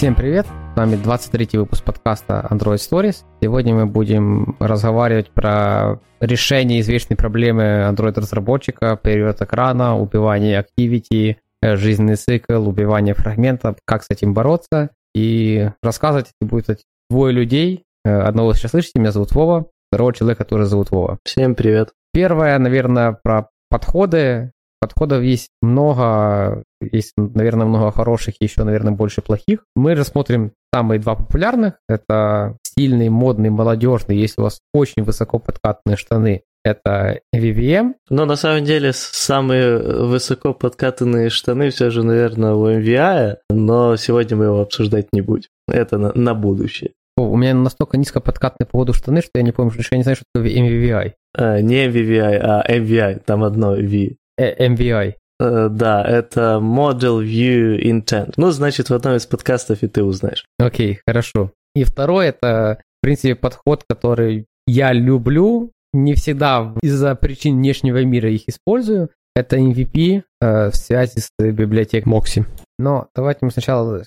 Всем привет! С вами 23 выпуск подкаста Android Stories. Сегодня мы будем разговаривать про решение извечной проблемы Android-разработчика, период экрана, убивание Activity, э, жизненный цикл, убивание фрагментов, как с этим бороться. И рассказывать будет двое людей. Э, одного вы сейчас слышите, меня зовут Вова, второго человека тоже зовут Вова. Всем привет. Первое, наверное, про подходы. Подходов есть много, есть, наверное, много хороших, еще, наверное, больше плохих. Мы рассмотрим самые два популярных. Это стильный, модный, молодежный, если у вас очень высоко подкатные штаны, это VVM. Но на самом деле самые высоко подкатанные штаны все же, наверное, у MVI, но сегодня мы его обсуждать не будем. Это на, на будущее. у меня настолько низко подкатные по поводу штаны, что я не помню, что я не знаю, что такое MVI. А, не MVI, а MVI, там одно V. Э, MVI. Э, да, это Model View Intent. Ну, значит, в одном из подкастов и ты узнаешь. Окей, okay, хорошо. И второй это, в принципе, подход, который я люблю, не всегда из-за причин внешнего мира их использую. Это MVP э, в связи с библиотекой Moxie. Но давайте мы сначала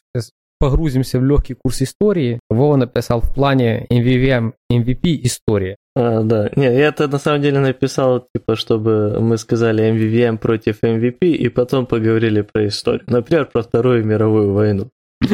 погрузимся в легкий курс истории. Вова написал в плане MVVM, MVP история. А, да, не, я это на самом деле написал, типа, чтобы мы сказали MVVM против MVP и потом поговорили про историю. Например, про Вторую мировую войну.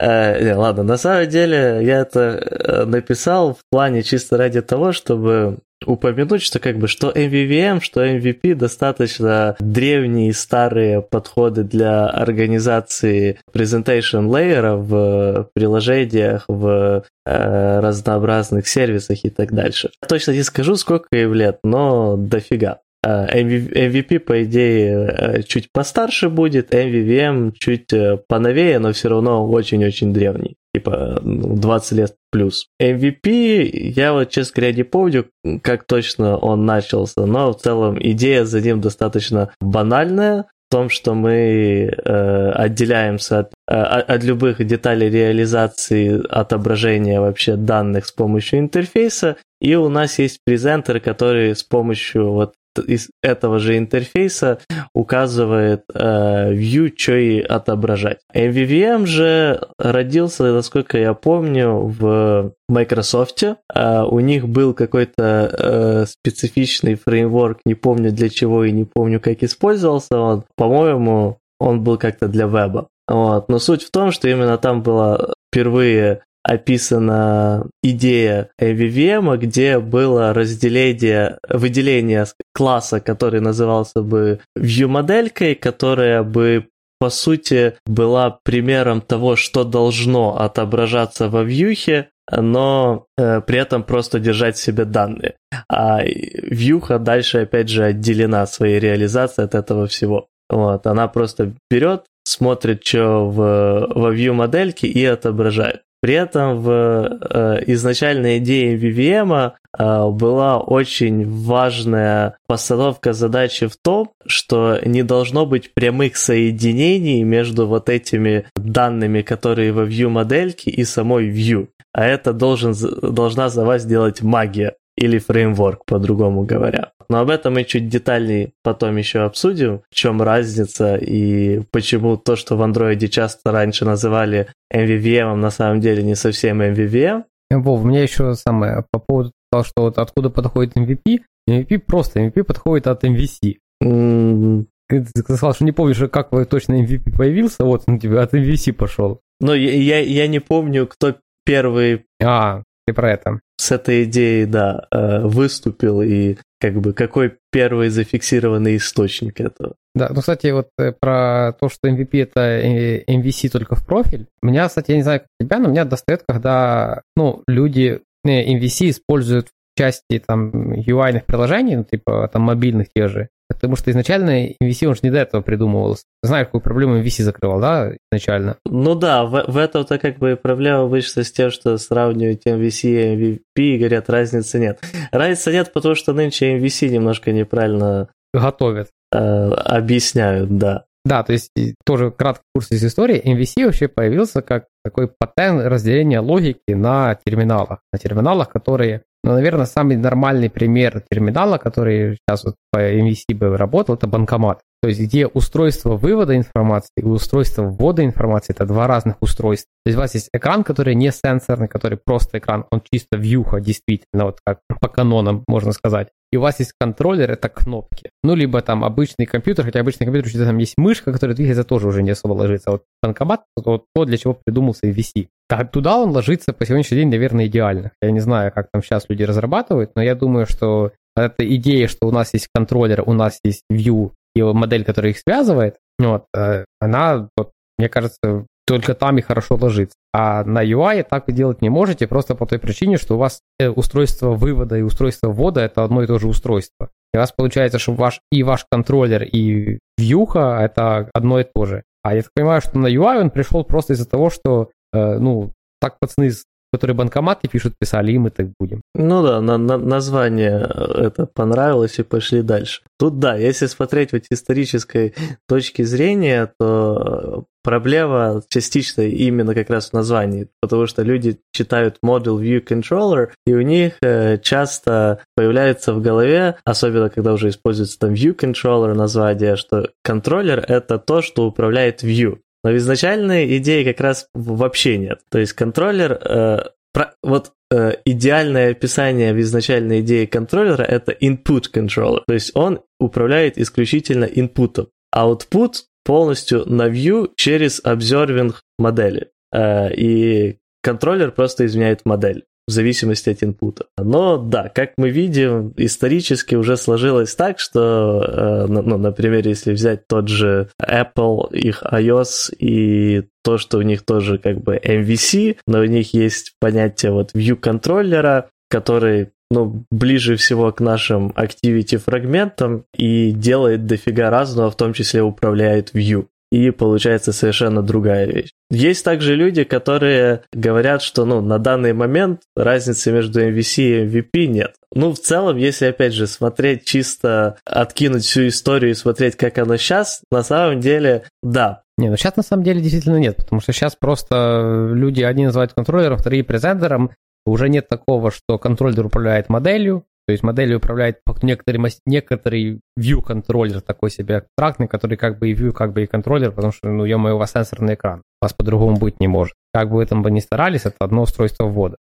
Э, не, ладно, на самом деле я это э, написал в плане чисто ради того, чтобы упомянуть, что как бы что MVVM, что MVP достаточно древние старые подходы для организации presentation layer в приложениях, в э, разнообразных сервисах и так дальше. Точно не скажу, сколько им лет, но дофига. MVP, по идее, э, чуть постарше будет, MVVM чуть э, поновее, но все равно очень-очень древний. Типа 20 ну, лет плюс. MVP, я вот, честно говоря, не помню, как точно он начался, но в целом идея за ним достаточно банальная в том, что мы э, отделяемся от, э, от любых деталей реализации отображения вообще данных с помощью интерфейса, и у нас есть презентер, который с помощью вот из этого же интерфейса указывает э, view, что и отображать. MVVM же родился, насколько я помню, в Microsoft. Э, у них был какой-то э, специфичный фреймворк, не помню для чего и не помню, как использовался он. По-моему, он был как-то для веба. Вот. Но суть в том, что именно там была впервые описана идея VVM, где было разделение, выделение класса, который назывался бы view-моделькой, которая бы по сути была примером того, что должно отображаться во вьюхе, но э, при этом просто держать в себе данные. А вьюха дальше, опять же, отделена своей реализацией от этого всего. Вот, она просто берет, смотрит, что в, во view модельке и отображает. При этом в э, изначальной идее VVM э, была очень важная постановка задачи в том, что не должно быть прямых соединений между вот этими данными, которые во view модельке и самой view. А это должен, должна за вас делать магия или фреймворк, по-другому говоря. Но об этом мы чуть детальнее потом еще обсудим, в чем разница и почему то, что в андроиде часто раньше называли MVVM, на самом деле не совсем MVVM. Вов, у меня еще самое по поводу того, что вот откуда подходит MVP. MVP просто, MVP подходит от MVC. Mm. Ты сказал, что не помнишь, как точно MVP появился, вот он тебе от MVC пошел. Ну, я, я, я не помню, кто первый... А, ты про это. С этой идеей, да, э, выступил и как бы какой первый зафиксированный источник этого. Да, ну, кстати, вот э, про то, что MVP это MVC только в профиль. Меня, кстати, я не знаю, как тебя, но меня достает, когда, ну, люди MVC используют в части там UI-ных приложений, ну, типа там мобильных тех же, Потому что изначально MVC, он же не до этого придумывался. Знаю, какую проблему MVC закрывал, да, изначально? Ну да, в, в этом-то как бы проблема вышла с тем, что сравнивать MVC и MVP и говорят, разницы нет. Разницы нет, потому что нынче MVC немножко неправильно... Готовят. Э, объясняют, да. Да, то есть тоже краткий курс из истории. MVC вообще появился как такой паттерн разделения логики на терминалах. На терминалах, которые но, наверное, самый нормальный пример терминала, который сейчас вот по MVC бы работал, это банкомат. То есть где устройство вывода информации и устройство ввода информации – это два разных устройства. То есть у вас есть экран, который не сенсорный, который просто экран, он чисто вьюха, действительно, вот как по канонам можно сказать. И у вас есть контроллер, это кнопки. Ну, либо там обычный компьютер, хотя обычный компьютер, что там есть мышка, которая двигается, тоже уже не особо ложится. Вот банкомат, вот то, для чего придумался VC. Так, туда он ложится по сегодняшний день, наверное, идеально. Я не знаю, как там сейчас люди разрабатывают, но я думаю, что эта идея, что у нас есть контроллер, у нас есть view и модель, которая их связывает, вот, э, она, вот, мне кажется, только там и хорошо ложится. А на UI так вы делать не можете, просто по той причине, что у вас э, устройство вывода и устройство ввода это одно и то же устройство. И у вас получается, что ваш, и ваш контроллер, и вьюха это одно и то же. А я так понимаю, что на UI он пришел просто из-за того, что, э, ну, так пацаны которые банкоматы пишут, писали, и мы так будем. Ну да, на, на, название э, это понравилось и пошли дальше. Тут да, если смотреть вот исторической точки зрения, то проблема частично именно как раз в названии, потому что люди читают Model View Controller, и у них э, часто появляется в голове, особенно когда уже используется там View Controller название, что контроллер — это то, что управляет View. Но изначальной идеи как раз вообще нет. То есть контроллер, э, про, вот э, идеальное описание в изначальной идее контроллера это input controller. То есть он управляет исключительно инпутом. Output полностью на view через observing модели. Э, и контроллер просто изменяет модель в зависимости от инпута. Но да, как мы видим, исторически уже сложилось так, что, э, ну, например, если взять тот же Apple, их iOS и то, что у них тоже как бы MVC, но у них есть понятие вот view контроллера, который ну, ближе всего к нашим activity фрагментам и делает дофига разного, в том числе управляет view и получается совершенно другая вещь. Есть также люди, которые говорят, что ну, на данный момент разницы между MVC и MVP нет. Ну, в целом, если, опять же, смотреть чисто, откинуть всю историю и смотреть, как оно сейчас, на самом деле, да. Не, ну сейчас на самом деле действительно нет, потому что сейчас просто люди одни называют контроллером, вторые презентером. Уже нет такого, что контроллер управляет моделью, то есть моделью управляет некоторый, некоторый view контроллер такой себе абстрактный, который как бы и view, как бы и контроллер, потому что, ну, ё у вас сенсорный экран. У вас по-другому быть не может. Как бы вы там бы ни старались, это одно устройство ввода.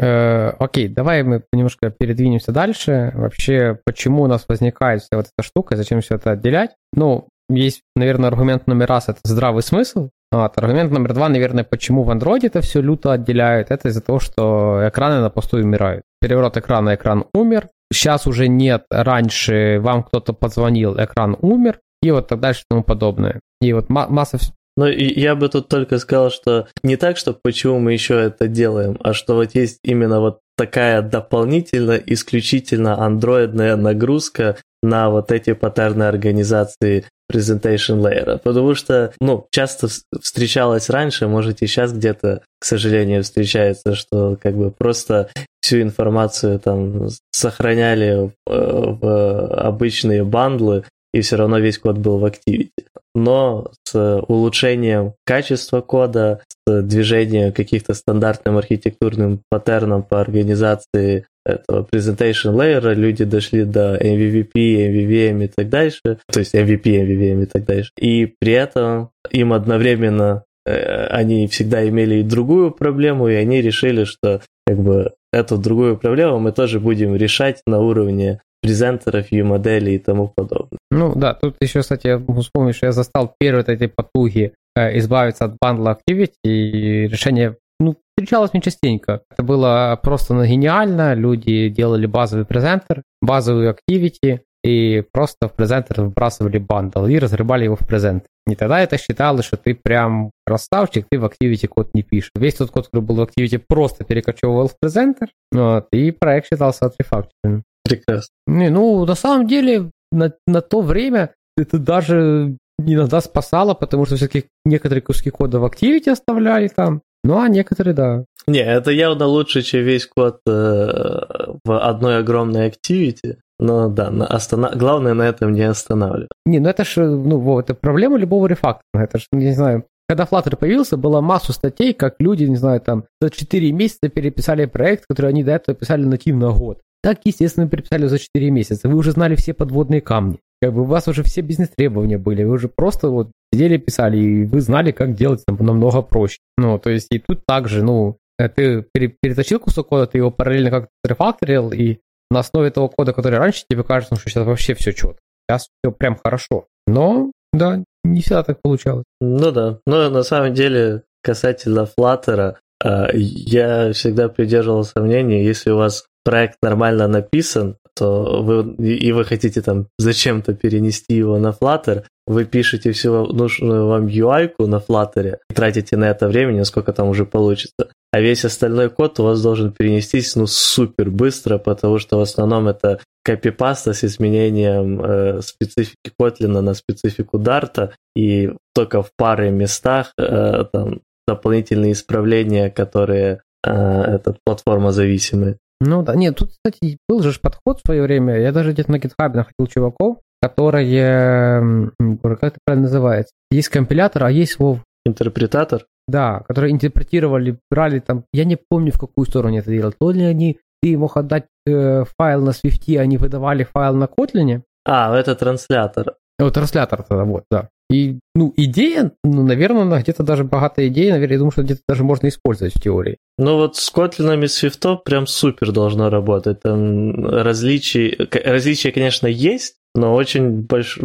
Э, окей, давай мы немножко передвинемся дальше. Вообще, почему у нас возникает вся вот эта штука, зачем все это отделять? Ну, есть, наверное, аргумент номер раз – это здравый смысл. Вот. Аргумент номер два, наверное, почему в Android это все люто отделяют, это из-за того, что экраны на посту умирают. Переворот экрана, экран умер. Сейчас уже нет, раньше вам кто-то позвонил, экран умер, и вот так дальше и тому подобное. И вот масса ну, я бы тут только сказал, что не так, что почему мы еще это делаем, а что вот есть именно вот такая дополнительно, исключительно андроидная нагрузка на вот эти паттерны организации presentation layer. Потому что, ну, часто встречалось раньше, может и сейчас где-то, к сожалению, встречается, что как бы просто всю информацию там сохраняли э, в обычные бандлы, и все равно весь код был в Activity. Но с улучшением качества кода, с движением каких-то стандартным архитектурным паттерном по организации этого presentation layer люди дошли до MVVP, MVVM и так дальше, то есть MVP, MVVM и так дальше. И при этом им одновременно э, они всегда имели и другую проблему, и они решили, что как бы эту другую проблему мы тоже будем решать на уровне презентеров, view-моделей и тому подобное. Ну да, тут еще, кстати, я вспомнить, что я застал первые эти потуги э, избавиться от бандла Activity, и решение ну, встречалось мне частенько. Это было просто ну, гениально. Люди делали базовый презентер, базовую Activity, и просто в презентер вбрасывали бандл и разрывали его в презент. И тогда это считалось, что ты прям красавчик, ты в Activity код не пишешь. Весь тот код, который был в Activity, просто перекочевывал в презентер, вот, и проект считался отрефакторенным. Прекрасно. Не, ну, на самом деле, на, на то время это даже иногда спасало, потому что все-таки некоторые куски кода в Activity оставляли там, ну, а некоторые, да. Не, это явно лучше, чем весь код э, в одной огромной Activity. Но да, на останов... главное на этом не останавливать. Не, ну это же, ну, вот, это проблема любого рефактора. Это же, не знаю, когда Flutter появился, было массу статей, как люди, не знаю, там, за 4 месяца переписали проект, который они до этого писали нативно год. Так, естественно, переписали за 4 месяца. Вы уже знали все подводные камни. как бы у вас уже все бизнес-требования были, вы уже просто вот сидели, писали, и вы знали, как делать там намного проще. Ну, то есть и тут также, ну, э, ты переточил кусок кода, ты его параллельно как-то рефакторил, и на основе того кода, который раньше тебе кажется, что сейчас вообще все четко. Сейчас все прям хорошо. Но, да, не всегда так получалось. Ну да, но на самом деле касательно Flutter, э, я всегда придерживался мнения, если у вас проект нормально написан, то вы, и вы хотите там зачем-то перенести его на Flutter, вы пишете всю нужную вам UI на Flutter и тратите на это время, сколько там уже получится. А весь остальной код у вас должен перенестись ну супер быстро, потому что в основном это копипаста с изменением э, специфики Kotlin на специфику Dart, и только в паре местах э, там дополнительные исправления, которые э, это платформа зависимые. Ну да, нет, тут, кстати, был же подход в свое время, я даже где-то на GitHub находил чуваков, которые, как это правильно называется, есть компилятор, а есть Вов. Интерпретатор? Да, которые интерпретировали, брали там, я не помню, в какую сторону это делали, то ли они, ты мог отдать э, файл на Swift, они выдавали файл на Kotlin. А, это транслятор. О, транслятор тогда, вот, да. И, ну, идея, ну, наверное, где-то даже богатая идея, наверное, я думаю, что где-то даже можно использовать в теории. Ну вот с Kotlin и Swift прям супер должно работать. Там различий, различия, конечно, есть, но очень больш,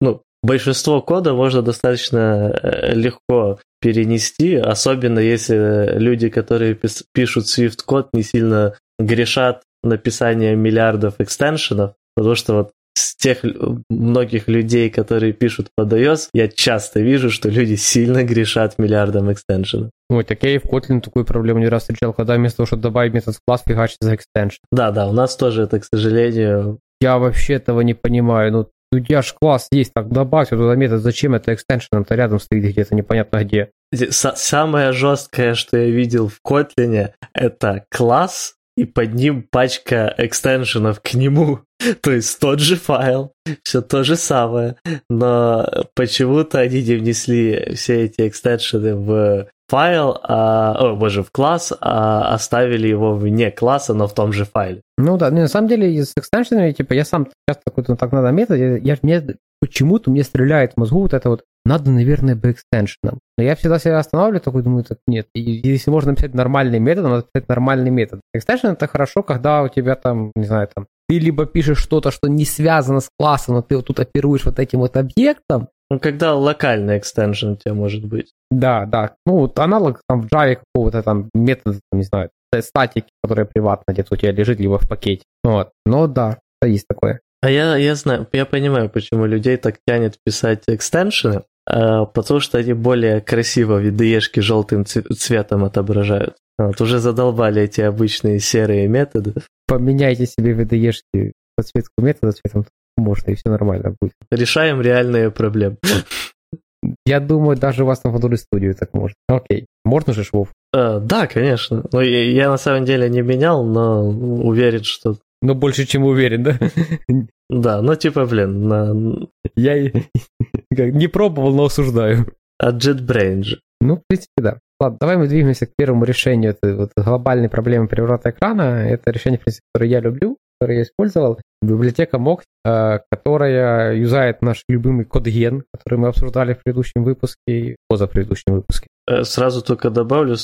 ну, большинство кода можно достаточно э, легко перенести, особенно если люди, которые пишут Swift код, не сильно грешат написанием миллиардов экстеншенов, потому что вот с тех многих людей, которые пишут под iOS, я часто вижу, что люди сильно грешат миллиардом экстеншенов. Ой, так я и в Kotlin такую проблему не раз встречал, когда вместо того, чтобы добавить метод класс, фигачит за экстеншн. Да, да, у нас тоже это, к сожалению... Я вообще этого не понимаю. Ну, у тебя же класс есть, так добавь туда метод, зачем это экстеншеном-то рядом стоит где-то непонятно где. Самое жесткое, что я видел в Kotlin, это класс, и под ним пачка экстеншенов к нему. То есть тот же файл, все то же самое, но почему-то они не внесли все эти экстеншены в файл, а, о боже, в класс, а оставили его вне класса, но в том же файле. Ну да, на самом деле с экстеншенами, типа, я сам часто какой-то так надо метод, я, я мне почему-то мне стреляет в мозгу вот это вот, надо, наверное, бы экстеншеном. Но я всегда себя останавливаю, такой думаю, так нет, и, если можно написать нормальный метод, надо писать нормальный метод. Экстеншн это хорошо, когда у тебя там, не знаю, там, ты либо пишешь что-то, что не связано с классом, но ты вот тут оперуешь вот этим вот объектом. Ну, когда локальный экстеншн у тебя может быть. Да, да. Ну, вот аналог там в Java какого-то там метода, не знаю, статики, которая приватно где-то у тебя лежит, либо в пакете. Вот. Но да, есть такое. А я, я знаю, я понимаю, почему людей так тянет писать экстеншены, потому что они более красиво VDE-шки желтым цветом отображают. Вот, уже задолбали эти обычные серые методы. Поменяйте себе VDE-шки подсветку метода цветом, можно, и все нормально будет. Решаем реальные проблемы. Я думаю, даже у вас на Faduri студию так можно. Окей. Можно же швов? А, да, конечно. Но я, я на самом деле не менял, но уверен, что... Ну, больше, чем уверен, да? Да, ну типа, блин, на... Я не пробовал, но осуждаю. А JetBrains же. Ну, в принципе, да. Ладно, давай мы двигаемся к первому решению этой вот глобальной проблемы переворота экрана. Это решение, в принципе, которое я люблю, которое я использовал. Библиотека Mox, э, которая юзает наш любимый кодген, который мы обсуждали в предыдущем выпуске, поза предыдущем выпуске. Э, сразу только добавлю,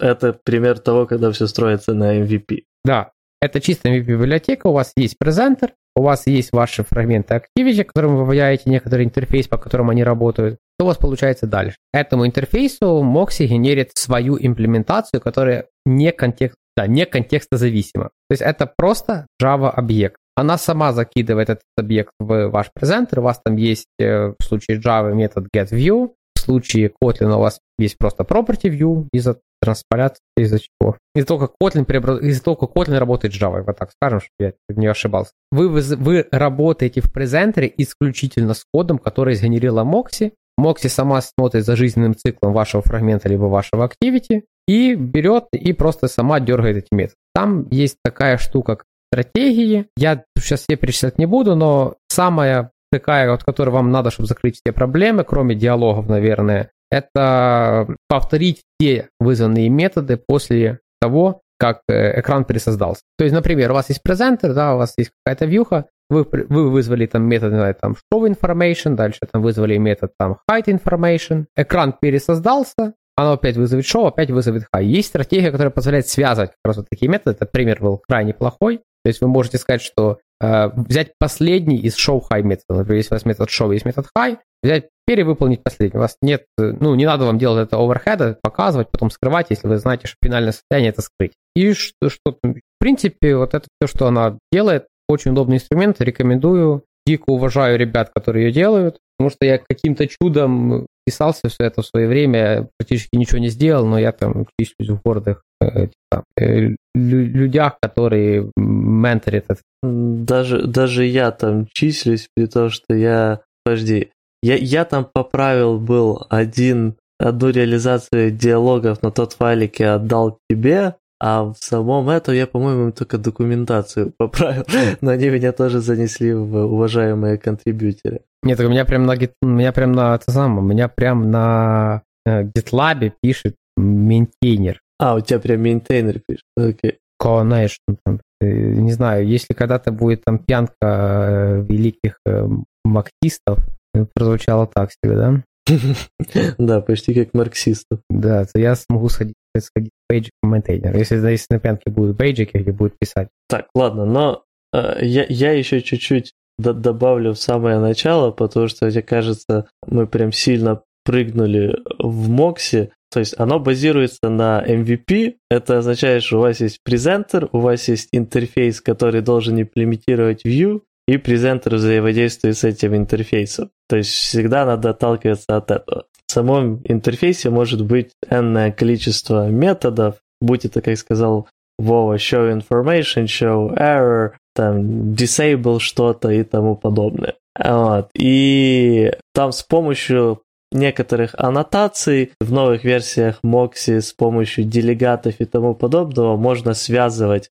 это пример того, когда все строится на MVP. Да, это чисто MVP-библиотека, у вас есть презентер, у вас есть ваши фрагменты Activity, которым вы вводите некоторый интерфейс, по которому они работают. Что у вас получается дальше? Этому интерфейсу Moxie генерит свою имплементацию, которая не, контекст, да, не контекстозависима. То есть это просто Java-объект. Она сама закидывает этот объект в ваш презентер, у вас там есть э, в случае Java метод getView, в случае Kotlin у вас есть просто property view из-за трансполяции, из-за чего. Из-за того, как Kotlin, преобраз... из-за того, как Kotlin работает с Java, вот так скажем, чтобы я не ошибался. Вы, вы, вы работаете в презентере исключительно с кодом, который сгенерила Moxie. Moxie сама смотрит за жизненным циклом вашего фрагмента либо вашего activity и берет и просто сама дергает эти методы. Там есть такая штука, как стратегии. Я сейчас все перечислять не буду, но самая такая, вот, которая вам надо, чтобы закрыть все проблемы, кроме диалогов, наверное, это повторить все вызванные методы после того, как э, экран пересоздался. То есть, например, у вас есть презентер, да, у вас есть какая-то вьюха, вы, вы вызвали там метод, знаю, там show information, дальше там вызвали метод там hide information, экран пересоздался, оно опять вызовет show, опять вызовет high. Есть стратегия, которая позволяет связывать как раз вот такие методы. Этот пример был крайне плохой. То есть вы можете сказать, что э, взять последний из show high метода. Например, есть у вас метод show, есть метод high, взять, перевыполнить последний. У вас нет, ну, не надо вам делать это оверхеда, показывать, потом скрывать, если вы знаете, что финальное состояние это скрыть. И что, что в принципе, вот это все, что она делает, очень удобный инструмент, рекомендую. Дико уважаю ребят, которые ее делают, потому что я каким-то чудом писался все это в свое время, практически ничего не сделал, но я там числюсь в гордых э, типа, э, людях, которые менторят это. Даже, даже я там числюсь, при том, что я... Подожди, я, я там поправил был один, одну реализацию диалогов на тот файлик я отдал тебе, а в самом этом я, по-моему, только документацию поправил, но они меня тоже занесли в уважаемые контрибьютеры. Нет, у меня прям на, у меня прям на, это самое, у меня прям на э, GitLab пишет мейнтейнер. А, у тебя прям maintainer пишет, окей. Connection, там, э, не знаю, если когда-то будет там пьянка э, великих моксистов, прозвучало так себе, да? Да, почти как марксистов. Да, то я смогу сходить, сходить в бейджик maintainer, если, если на пьянке будут бейджики, где будет писать. Так, ладно, но э, я, я еще чуть-чуть добавлю в самое начало, потому что, мне кажется, мы прям сильно прыгнули в Moxy. То есть оно базируется на MVP. Это означает, что у вас есть presenter, у вас есть интерфейс, который должен имплементировать view, и презентер взаимодействует с этим интерфейсом. То есть всегда надо отталкиваться от этого. В самом интерфейсе может быть энное количество методов, будь это, как сказал Вова, show information, show error, там, disable что-то и тому подобное. Вот. И там с помощью некоторых аннотаций в новых версиях Moxie с помощью делегатов и тому подобного можно связывать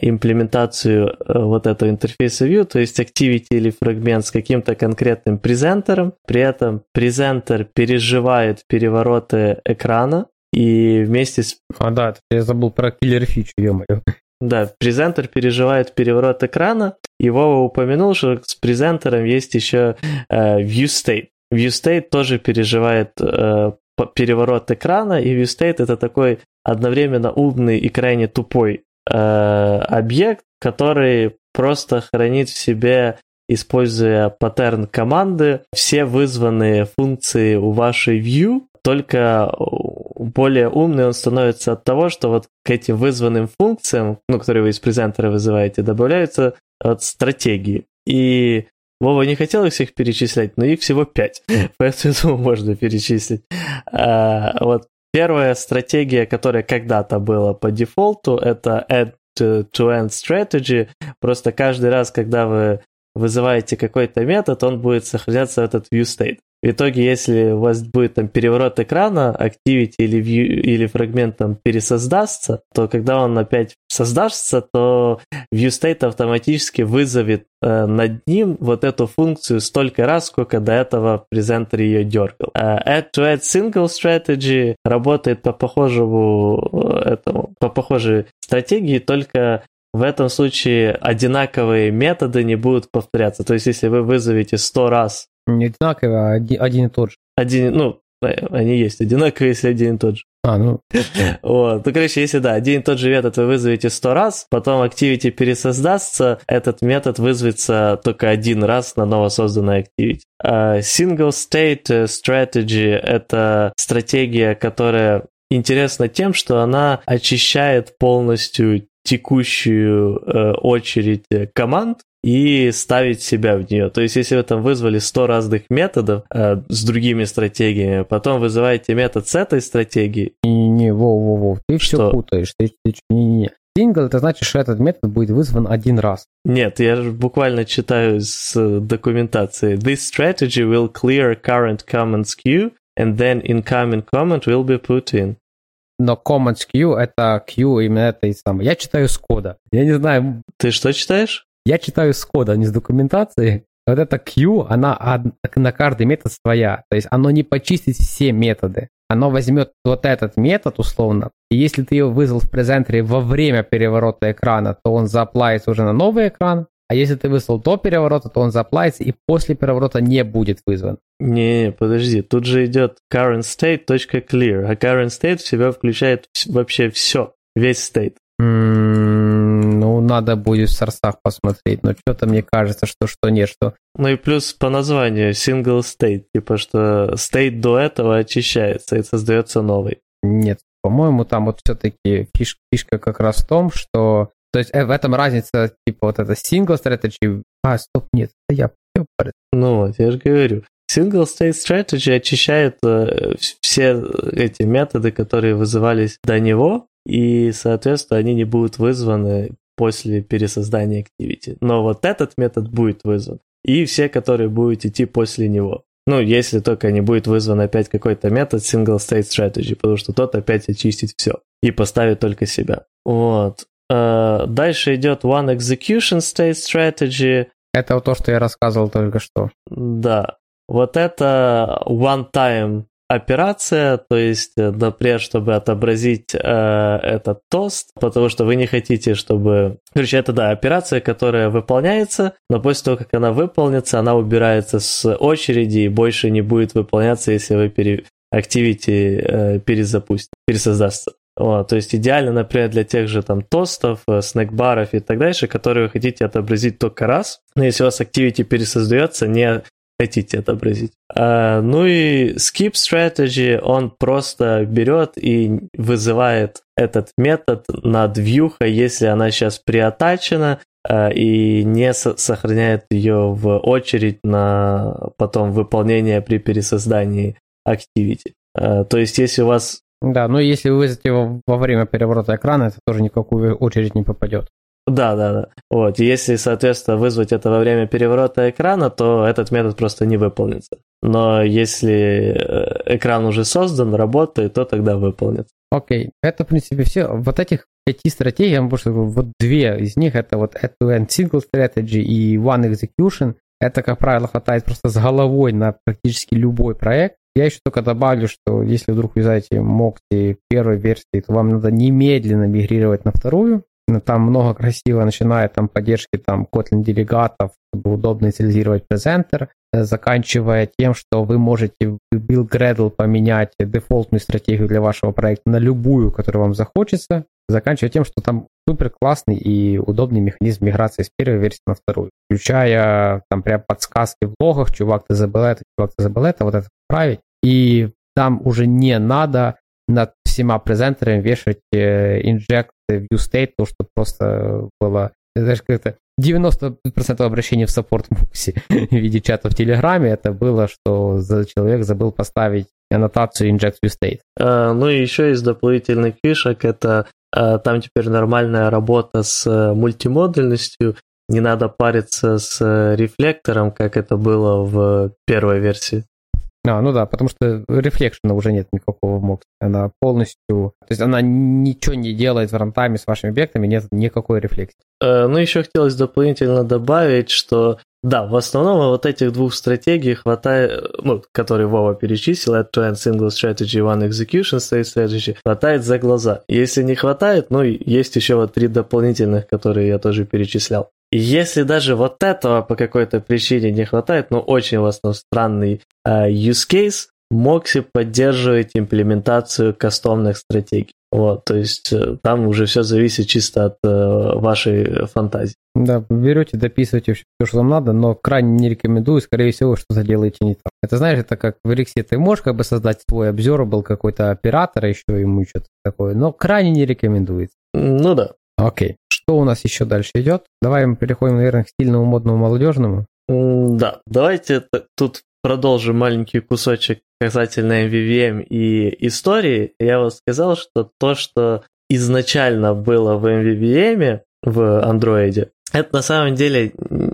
имплементацию э, вот этого интерфейса View, то есть activity или фрагмент с каким-то конкретным презентером. При этом презентер переживает перевороты экрана и вместе с... А, да, я забыл про киллер фичу, ё-моё. Да, презентер переживает переворот экрана, и Вова упомянул, что с презентером есть еще э, view state. ViewState тоже переживает э, переворот экрана, и ViewState это такой одновременно умный и крайне тупой э, объект, который просто хранит в себе, используя паттерн команды, все вызванные функции у вашей view, только более умный он становится от того, что вот к этим вызванным функциям, ну, которые вы из презентера вызываете, добавляются вот стратегии. И Вова не хотел их всех перечислять, но их всего пять, поэтому можно перечислить. А, вот первая стратегия, которая когда-то была по дефолту, это add-to-end strategy. Просто каждый раз, когда вы вызываете какой-то метод, он будет сохраняться в этот view state. В итоге, если у вас будет там переворот экрана, activity или, view, или фрагмент там пересоздастся, то когда он опять создастся, то ViewState автоматически вызовет э, над ним вот эту функцию столько раз, сколько до этого презентер ее дергал. Э, Add-to-Add Single Strategy работает по похожему э, этому, по похожей стратегии, только в этом случае одинаковые методы не будут повторяться. То есть, если вы вызовете 100 раз не одинаковые, а один, один и тот же. Один, ну, э, они есть одинаковые, если один и тот же. А, ну. Вот. Ну, короче, если да, один и тот же метод вы вызовете 100 раз, потом Activity пересоздастся, этот метод вызовется только один раз на новосозданной Activity. Uh, single State Strategy — это стратегия, которая интересна тем, что она очищает полностью текущую э, очередь команд и ставить себя в нее. То есть, если вы там вызвали 100 разных методов э, с другими стратегиями, потом вызываете метод с этой стратегией. Не-не, во-во-во, ты что? все путаешь. Ты, ты, не-не. Single это значит, что этот метод будет вызван один раз. Нет, я буквально читаю с документации. This strategy will clear current comments queue, and then incoming comment will be put in. Но comments queue это queue именно это и самое. Я читаю с кода. Я не знаю. Ты что читаешь? Я читаю с кода, а не с документации. Вот эта Q, она на каждый метод своя. То есть оно не почистит все методы. Оно возьмет вот этот метод условно, и если ты его вызвал в презентере во время переворота экрана, то он заплавится уже на новый экран. А если ты выслал до переворота, то он заплатится и после переворота не будет вызван. Не, подожди, тут же идет current state.clear, а current state в себя включает вообще все, весь state. Mm, надо будет в сорсах посмотреть, но что-то мне кажется, что что нет, что... Ну и плюс по названию single state, типа что state до этого очищается и создается новый. Нет, по-моему, там вот все-таки фишка, фишка как раз в том, что то есть э, в этом разница, типа, вот это single strategy. А, стоп, нет, это я Ну вот, я же говорю. Single State Strategy очищает э, все эти методы, которые вызывались до него, и, соответственно, они не будут вызваны после пересоздания Activity. Но вот этот метод будет вызван. И все, которые будут идти после него. Ну, если только не будет вызван опять какой-то метод Single State Strategy, потому что тот опять очистит все и поставит только себя. Вот. Э, дальше идет One Execution State Strategy. Это то, что я рассказывал только что. Да. Вот это one-time операция, то есть, э, например, чтобы отобразить э, этот тост, потому что вы не хотите, чтобы... Короче, это, да, операция, которая выполняется, но после того, как она выполнится, она убирается с очереди и больше не будет выполняться, если вы пере... Activity э, перезапустите, пересоздастся. Вот, то есть идеально, например, для тех же там тостов, э, снэкбаров и так дальше, которые вы хотите отобразить только раз. Но если у вас Activity пересоздается, не хотите отобразить. А, ну и skip strategy, он просто берет и вызывает этот метод над вьюха, если она сейчас приотачена, а, и не со- сохраняет ее в очередь на потом выполнение при пересоздании Activity. А, то есть, если у вас да, но если вы вызовете его во время переворота экрана, это тоже никакую очередь не попадет. Да, да, да. Вот. Если, соответственно, вызвать это во время переворота экрана, то этот метод просто не выполнится. Но если э, экран уже создан, работает, то тогда выполнится. Окей, okay. это, в принципе, все. Вот этих пяти стратегий, я вам скажу, вот две из них, это вот end-to-end single strategy и one execution. Это, как правило, хватает просто с головой на практически любой проект. Я еще только добавлю, что если вдруг юзаете Moxie первой версии, то вам надо немедленно мигрировать на вторую. Там много красиво, начиная там поддержки там Kotlin делегатов, чтобы удобно инициализировать презентер, э, заканчивая тем, что вы можете в Build Gradle поменять дефолтную стратегию для вашего проекта на любую, которую вам захочется, заканчивая тем, что там супер классный и удобный механизм миграции с первой версии на вторую, включая там прям подсказки в логах, чувак, ты забыл это, чувак, ты забыл это, вот это править, и там уже не надо над всеми презентерами вешать инжект view state, то, что просто было, знаешь, как-то 90% обращений в саппорт Мукси в виде чата в Телеграме, это было, что человек забыл поставить аннотацию inject view state. А, ну и еще из дополнительных фишек, это а, там теперь нормальная работа с э, мультимодульностью, не надо париться с э, рефлектором, как это было в первой версии. А, ну да, потому что рефлекшена уже нет никакого Mox. Она полностью... То есть она ничего не делает в рантайме с вашими объектами, нет никакой рефлексии. Э, ну, еще хотелось дополнительно добавить, что да, в основном вот этих двух стратегий хватает, ну, которые Вова перечислил, это End Single Strategy, One Execution State Strategy, хватает за глаза. Если не хватает, ну, есть еще вот три дополнительных, которые я тоже перечислял. Если даже вот этого по какой-то причине не хватает, ну, очень вас там странный э, use case, Moxie поддерживает имплементацию кастомных стратегий. Вот, то есть э, там уже все зависит чисто от э, вашей фантазии. Да, берете, дописываете все, что вам надо, но крайне не рекомендую, скорее всего, что-то делаете не так. Это знаешь, это как в Elixir, ты можешь как бы создать свой был какой-то оператор, еще ему что-то такое, но крайне не рекомендуется. Ну да. Окей. Что у нас еще дальше идет? Давай мы переходим, наверное, к стильному, модному, молодежному. Да, давайте тут продолжим маленький кусочек касательно MVVM и истории. Я вот сказал, что то, что изначально было в MVVM, в Android, это на самом деле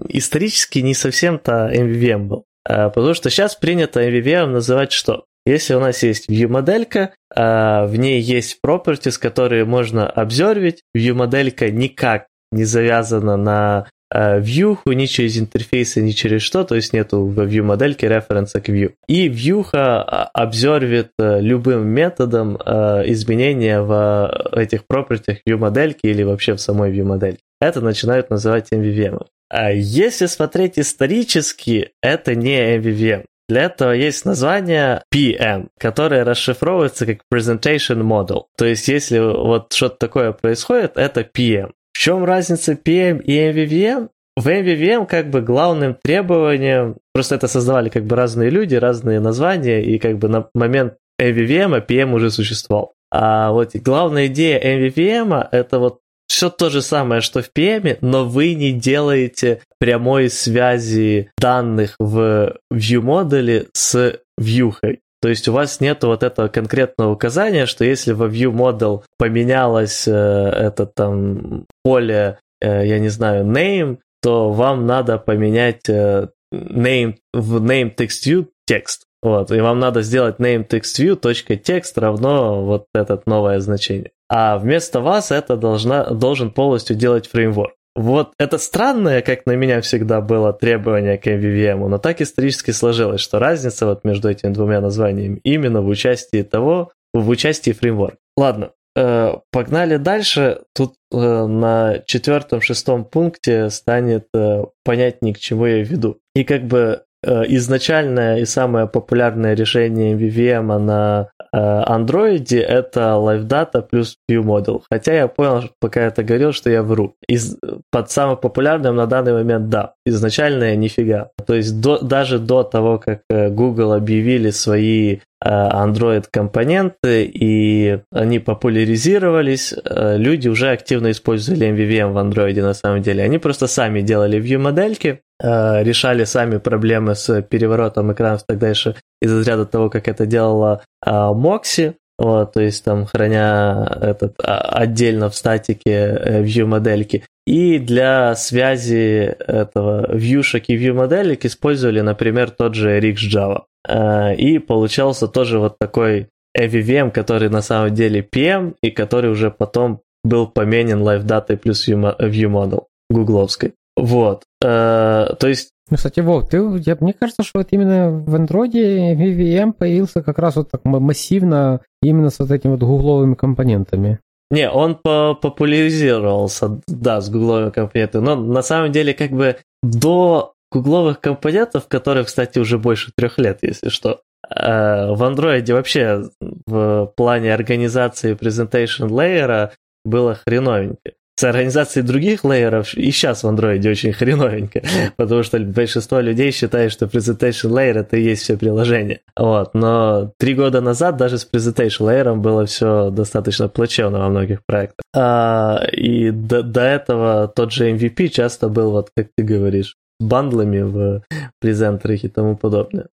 исторически не совсем-то MVVM был. А, потому что сейчас принято MVVM называть что? Если у нас есть view-моделька, а в ней есть properties, которые можно обзорвить, view-моделька никак не завязана на Э, view ни через интерфейсы, ни через что, то есть нету в view модельке референса к view. И view обзорвит э, любым методом изменения в этих properties view модельки или вообще в самой view модельке. Это начинают называть MVVM. А если смотреть исторически, это не MVVM. Для этого есть название PM, которое расшифровывается как Presentation Model. То есть, если вот что-то такое происходит, это PM. В чем разница PM и MVVM? В MVVM как бы главным требованием, просто это создавали как бы разные люди, разные названия, и как бы на момент MVVM PM уже существовал. А вот главная идея MVVM это вот все то же самое, что в PM, но вы не делаете прямой связи данных в view модуле с вьюхой. То есть у вас нет вот этого конкретного указания, что если во view model поменялось э, это там поле, э, я не знаю, name, то вам надо поменять э, name в name text view текст. Вот, и вам надо сделать name text view .text равно вот это новое значение а вместо вас это должна, должен полностью делать фреймворк. Вот это странное, как на меня всегда было требование к MVVM, но так исторически сложилось, что разница вот между этими двумя названиями именно в участии того, в участии фреймворк. Ладно, э, погнали дальше. Тут э, на четвертом-шестом пункте станет э, понятнее, к чему я веду. И как бы изначальное и самое популярное решение MVVM на Android это LiveData плюс ViewModel. Хотя я понял, пока это говорил, что я вру. Из, под самым популярным на данный момент да. Изначально нифига. То есть до, даже до того, как э, Google объявили свои э, Android компоненты и они популяризировались, э, люди уже активно использовали MVVM в Android на самом деле. Они просто сами делали view модельки, решали сами проблемы с переворотом экранов и так дальше из разряда того, как это делала Moxie, вот, то есть там храня этот а, отдельно в статике view модельки. И для связи этого вьюшек и view моделек использовали, например, тот же RxJava. А, и получался тоже вот такой AVVM, который на самом деле PM, и который уже потом был поменен LiveData плюс ViewModel гугловской. Вот. А, то есть ну, кстати, Вов, ты, я, мне кажется, что вот именно в Android VVM появился как раз вот так массивно именно с вот этими вот гугловыми компонентами. Не, он популяризировался, да, с гугловыми компонентами, но на самом деле как бы до гугловых компонентов, которых, кстати, уже больше трех лет, если что, э, в андроиде вообще в плане организации presentation layer было хреновенько с организацией других лейеров и сейчас в андроиде очень хреновенько, потому что большинство людей считает, что Presentation Layer это и есть все приложение. Вот. Но три года назад даже с Presentation Layer было все достаточно плачевно во многих проектах. А, и до, до этого тот же MVP часто был, вот как ты говоришь, бандлами в презентерах и тому подобное.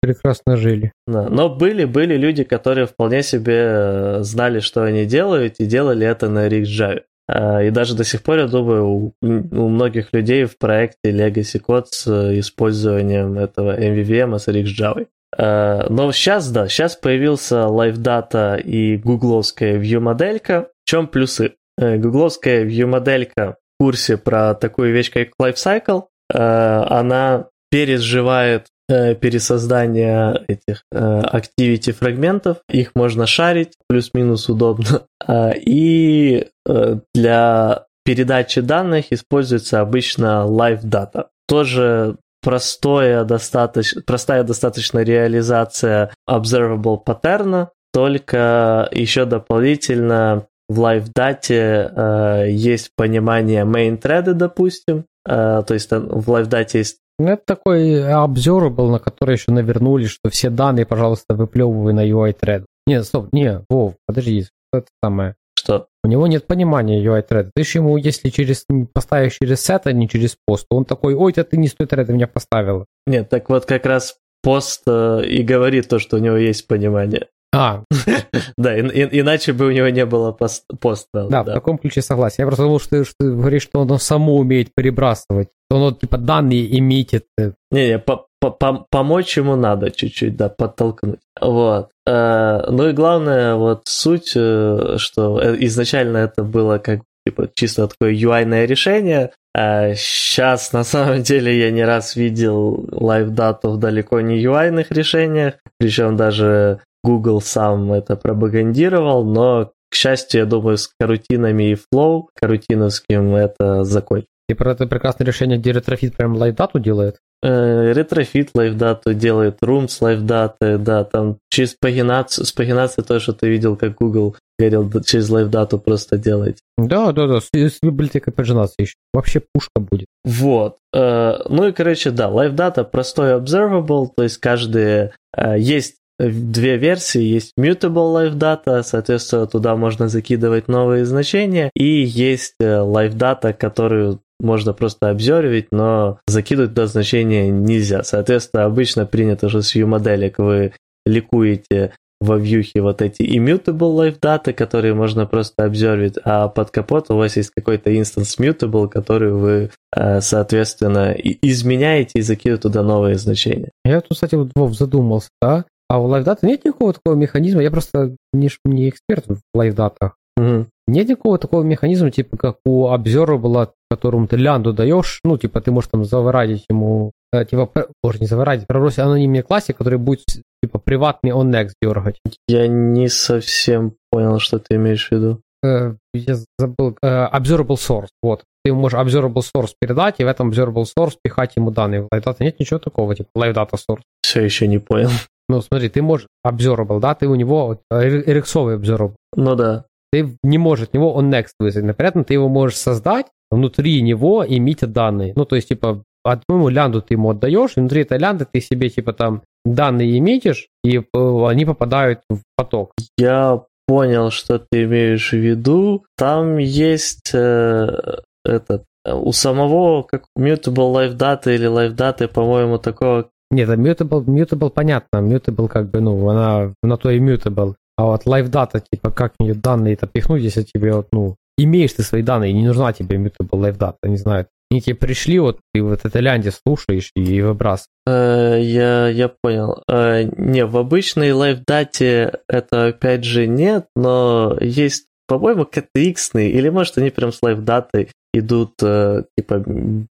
Прекрасно жили. Да. Но были, были люди, которые вполне себе э, знали, что они делают, и делали это на RxJava. А, и даже до сих пор, я думаю, у, у многих людей в проекте Legacy Code с использованием этого MVVM с RxJava. А, но сейчас, да, сейчас появился LiveData и гугловская view-моделька. В чем плюсы? Э, гугловская view-моделька в курсе про такую вещь, как Lifecycle. А, она переживает Э, пересоздания этих э, activity фрагментов. Их можно шарить, плюс-минус удобно. А, и э, для передачи данных используется обычно live data. Тоже простое, достаточно, простая достаточно реализация observable паттерна, только еще дополнительно в live дате э, есть понимание main thread, допустим, э, то есть в live дате есть ну, это такой observable, на который еще навернули, что все данные, пожалуйста, выплевывай на UI thread. Нет, стоп, не, Вов, подожди, что это самое? Что? У него нет понимания UI thread. Ты же ему, если через поставишь через set, а не через пост, он такой, ой, это ты не с той thread меня поставил. Нет, так вот как раз пост э, и говорит то, что у него есть понимание. А. да, и, иначе бы у него не было пост, поста. Да, да, в таком ключе согласен. Я просто думал, что ты, что ты говоришь, что он само умеет перебрасывать. Что он типа данные имитит. Не-не, по -по помочь ему надо чуть-чуть, да, подтолкнуть. Вот. Э, ну и главное, вот суть, э, что э, изначально это было как типа чисто такое UI-ное решение. А сейчас, на самом деле, я не раз видел лайв-дату в далеко не UI-ных решениях, причем даже Google сам это пропагандировал, но, к счастью, я думаю, с корутинами и Flow, корутиновским это закончится. И про это прекрасное решение, где Retrofit прям лайфдату делает? Э, Retrofit лайфдату делает, Room лайфдаты, да, там через пагинацию, с пагинацией то, что ты видел, как Google говорил, через лайфдату просто делать. Да, да, да, с, с библиотекой пагинации еще. Вообще пушка будет. Вот. Э, ну и, короче, да, лайфдата простой observable, то есть каждый... Э, есть две версии. Есть Mutable Live Data, соответственно, туда можно закидывать новые значения. И есть Live Data, которую можно просто обзервить, но закидывать туда значения нельзя. Соответственно, обычно принято же с view-моделек вы ликуете во вьюхе вот эти immutable live data, которые можно просто обзервить, а под капот у вас есть какой-то instance mutable, который вы, э, соответственно, изменяете и закидываете туда новые значения. Я тут, кстати, вот Вов задумался, да? А у LiveData нет никакого такого механизма, я просто не, не эксперт в LiveData. Угу. Нет никакого такого механизма, типа как у Observable, которому ты лянду даешь, ну, типа ты можешь там заворадить ему, э, типа, боже, не заворадить, пробросить анонимный классе, который будет, типа, приватный on next дергать. Я не совсем понял, что ты имеешь в виду. Э, я забыл, э, Observable Source, вот. Ты можешь Observable Source передать, и в этом Observable Source пихать ему данные. В LiveData нет ничего такого, типа Live Data Source. Все еще не понял. Ну, смотри, ты можешь Observable, да, ты у него рексовый Observable. Ну да. Ты не можешь от него on next вызвать. Например, ты его можешь создать, внутри него иметь данные. Ну, то есть, типа, одному лянду ты ему отдаешь, и внутри этой лянды ты себе, типа, там, данные иметишь, и э, они попадают в поток. Я понял, что ты имеешь в виду. Там есть э, этот у самого, как Mutable Live Data или Live Data, по-моему, такого... Нет, Mutable, Mutable понятно. Mutable как бы, ну, она на то и Mutable. А вот Live Data, типа, как мне данные-то пихнуть, если тебе вот, ну, имеешь ты свои данные, не нужна тебе Mutable Live Data, не знаю. Они тебе пришли, вот ты вот это лянде слушаешь и выбрасываешь. Э, я, я понял. Э, не, в обычной Live Data это опять же нет, но есть, по-моему, KTX, или может они прям с Data идут, э, типа,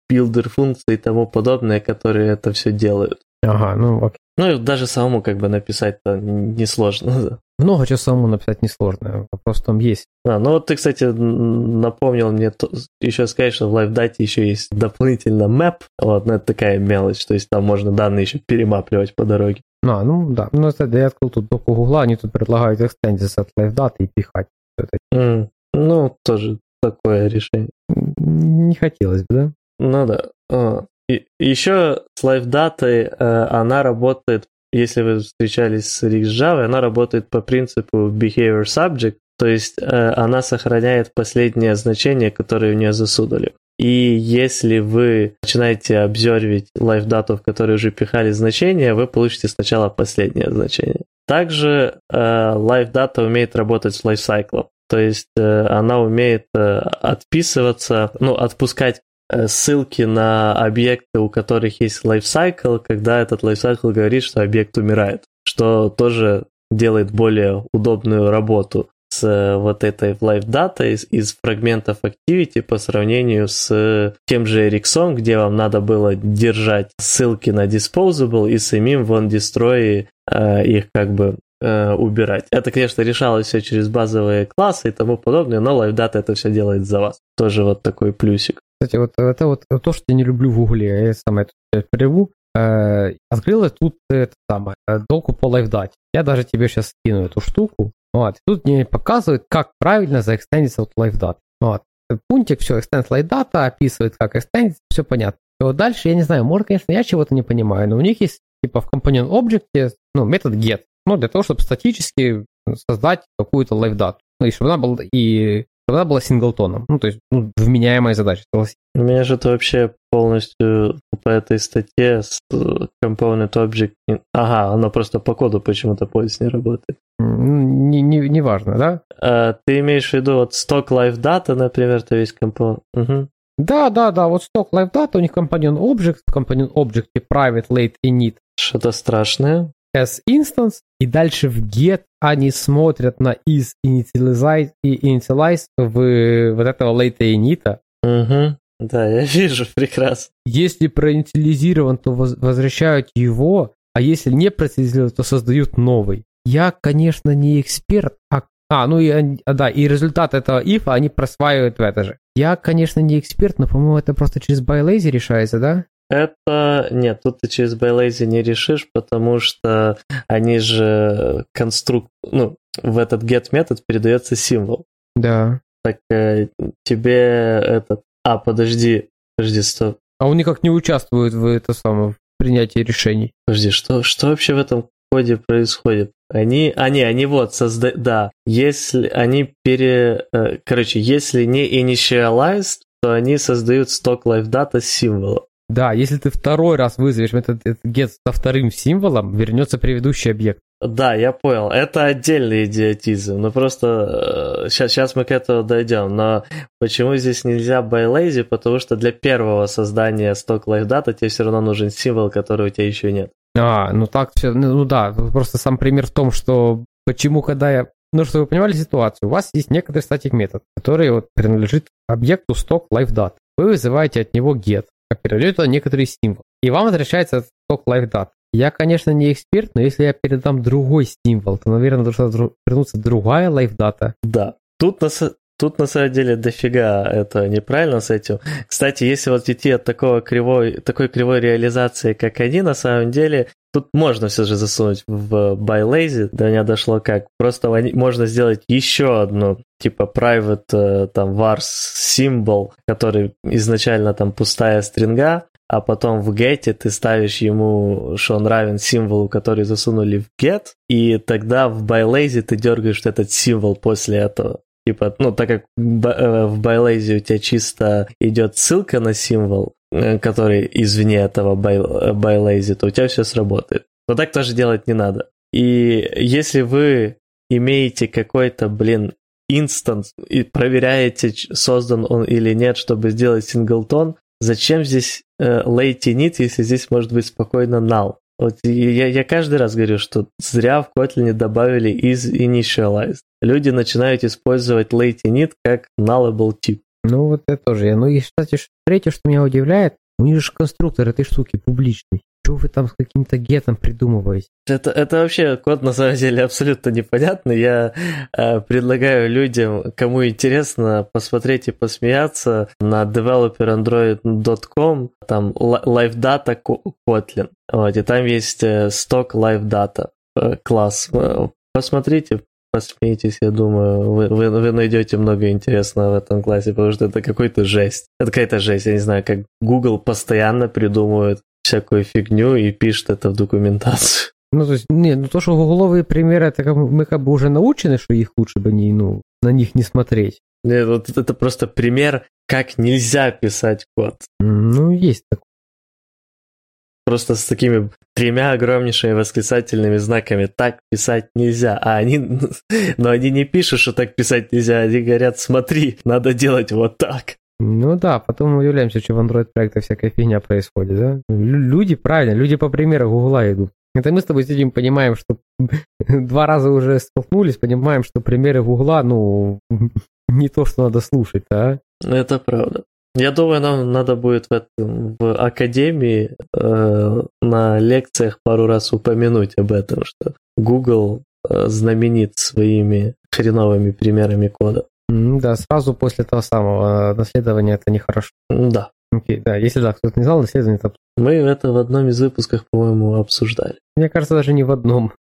builder функции и тому подобное, которые это все делают. Ага, ну окей. Ну даже самому как бы написать-то несложно. Много чего самому написать несложно, вопрос там есть. А, ну вот ты, кстати, напомнил мне то, еще сказать, что в LiveData еще есть дополнительно map, вот, но это такая мелочь, то есть там можно данные еще перемапливать по дороге. А, ну да, ну кстати, я открыл тут доку Гугла, они тут предлагают экстендиться от LiveData и пихать. Mm, ну, тоже такое решение. Не хотелось бы, да? Ну да. А, и, еще с LiveData э, она работает, если вы встречались с Rix она работает по принципу Behavior Subject, то есть э, она сохраняет последнее значение, которое в нее засунули. И если вы начинаете обзервить LiveData, в которой уже пихали значения, вы получите сначала последнее значение. Также э, LiveData умеет работать с lifecycle. То есть э, она умеет э, отписываться, ну, отпускать э, ссылки на объекты, у которых есть lifecycle, когда этот lifecycle говорит, что объект умирает, что тоже делает более удобную работу с вот этой live data из, из фрагментов activity по сравнению с тем же Ericsson, где вам надо было держать ссылки на disposable и самим в OnDestroy э, их как бы э, убирать. Это, конечно, решалось все через базовые классы и тому подобное, но LiveData это все делает за вас. Тоже вот такой плюсик. Кстати, вот это вот то, что я не люблю в Гугле, я сам это прерву. Э, открыл я тут это самое, э, доку по LiveData. Я даже тебе сейчас скину эту штуку. Вот. Тут мне показывают, как правильно заэкстендиться от LiveData. Вот. Пунктик, все, extend LiveData, описывает, как экстендиться, все понятно. Вот дальше, я не знаю, может, конечно, я чего-то не понимаю, но у них есть типа в компонент объекте, ну, метод get, ну, для того, чтобы статически создать какую-то лайфдату. Ну, и чтобы она была, и она была синглтоном. Ну, то есть, ну, вменяемая задача, согласись. У меня же это вообще полностью по этой статье с Component Object... Ага, оно просто по коду почему-то поиск не работает. Не, не, не важно, да? А, ты имеешь в виду вот stock live data, например, то есть компонент? Угу. Да, да, да, вот stock live data, у них компонент object, компонент object и private, late init. Что-то страшное as instance, и дальше в get они смотрят на is initialize и initialize в вот этого late init. Угу. Да, я вижу прекрасно. Если проинициализирован, то возвращают его, а если не проинициализирован, то создают новый. Я, конечно, не эксперт, а а, ну и а, да, и результат этого if они просваивают в это же. Я, конечно, не эксперт, но, по-моему, это просто через ByLazy решается, да? Это... Нет, тут ты через ByLazy не решишь, потому что они же конструкт... Ну, в этот get метод передается символ. Да. Так э, тебе этот... А, подожди, подожди, стоп. А он никак не участвует в это самое, в принятии решений. Подожди, что, что вообще в этом коде происходит? Они, они, они вот создают, да, если они пере, э, короче, если не initialized, то они создают stock live data с символом. Да, если ты второй раз вызовешь этот, этот get со вторым символом, вернется предыдущий объект. Да, я понял. Это отдельный идиотизм. Но просто сейчас, э, сейчас мы к этому дойдем. Но почему здесь нельзя by lazy? Потому что для первого создания live data тебе все равно нужен символ, который у тебя еще нет. А, ну так все, ну, ну да, просто сам пример в том, что почему, когда я ну, чтобы вы понимали ситуацию, у вас есть некоторый статик метод, который вот принадлежит объекту stock live data. Вы вызываете от него get, как передает это некоторый символ. И вам возвращается live data. Я, конечно, не эксперт, но если я передам другой символ, то, наверное, должна вернуться другая data. Да. Тут на, Тут на самом деле дофига это неправильно с этим. Кстати, если вот идти от такого кривой, такой кривой реализации, как они, на самом деле, тут можно все же засунуть в ByLazy. До меня дошло как. Просто можно сделать еще одну, типа private э, там vars symbol, который изначально там пустая стринга, а потом в get ты ставишь ему, что он равен символу, который засунули в get, и тогда в ByLazy ты дергаешь этот символ после этого. Типа, ну, так как э, в ByLazy у тебя чисто идет ссылка на символ, который извне этого ByLazy, то у тебя все сработает. Но так тоже делать не надо. И если вы имеете какой-то, блин, инстанс и проверяете, создан он или нет, чтобы сделать синглтон, зачем здесь э, late init, если здесь может быть спокойно null? Вот я, я каждый раз говорю, что зря в Kotlin добавили is initialized. Люди начинают использовать late init как nullable тип. Ну вот это тоже. Ну и, кстати, третье, что меня удивляет, у них же конструктор этой штуки публичный. Что вы там с каким-то гетом придумываете? Это, это вообще код на самом деле абсолютно непонятный. Я э, предлагаю людям, кому интересно, посмотреть и посмеяться на developerandroid.com, там live data Kotlin. Вот, и там есть э, live data э, класс. Э, посмотрите, посмейтесь, я думаю, вы, вы, вы найдете много интересного в этом классе, потому что это какой-то жесть. Это какая-то жесть, я не знаю, как Google постоянно придумывает всякую фигню и пишет это в документацию. Ну, то есть, не, ну то, что гугловые примеры, это как, мы как бы уже научены, что их лучше бы не, ну, на них не смотреть. Нет, вот это просто пример, как нельзя писать код. Ну, есть такое. Просто с такими тремя огромнейшими восклицательными знаками так писать нельзя. А они, но они не пишут, что так писать нельзя, они говорят, смотри, надо делать вот так. Ну да, потом мы удивляемся, что в Android проектах всякая фигня происходит, да? Люди, правильно, люди по примеру Гугла идут. Это мы с тобой сидим, понимаем, что два раза уже столкнулись, понимаем, что примеры Гугла, ну, не то, что надо слушать, а? Это правда. Я думаю, нам надо будет в, этом, в академии э, на лекциях пару раз упомянуть об этом, что Google э, знаменит своими хреновыми примерами кода. Да, сразу после того самого наследования это нехорошо. Да. Окей, да, если да, кто-то не знал, наследование это... Мы это в одном из выпусков, по-моему, обсуждали. Мне кажется, даже не в одном.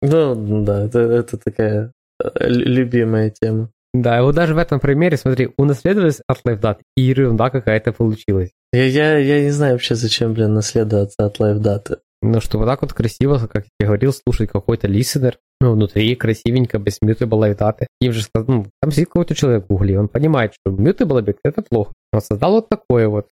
Ну, да, это, это такая э, любимая тема. Да, и вот даже в этом примере, смотри, унаследовались от LiveDat, и ерунда какая-то получилась. Я, я, я не знаю вообще, зачем, блин, наследоваться от LiveData. Ну, что вот так вот красиво, как я говорил, слушать какой-то листенер, ну, внутри красивенько, без mutable лайдаты. Им же ну, там сидит какой-то человек в гугле, он понимает, что mutable объект это плохо. Он создал вот такое вот,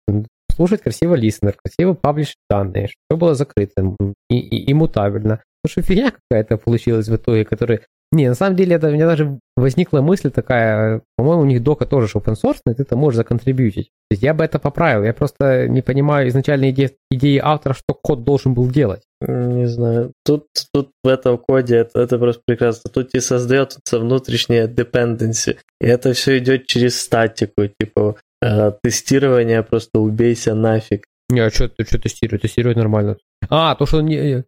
слушать красиво листенер, красиво паблиш данные, что было закрыто и, и, и мутабельно. Ну, что фигня какая-то получилась в итоге, которая не, на самом деле, это у меня даже возникла мысль такая, по-моему, у них дока тоже open source, и ты это можешь законтрибьютить. То есть я бы это поправил, я просто не понимаю изначальной идеи, идеи автора, что код должен был делать. Не знаю. Тут, тут в этом коде это, это просто прекрасно. Тут и создается внутренняя dependency. И это все идет через статику, типа э, тестирование просто убейся нафиг. Не, а что, что тестировать? Тестировать нормально. А, то, что не,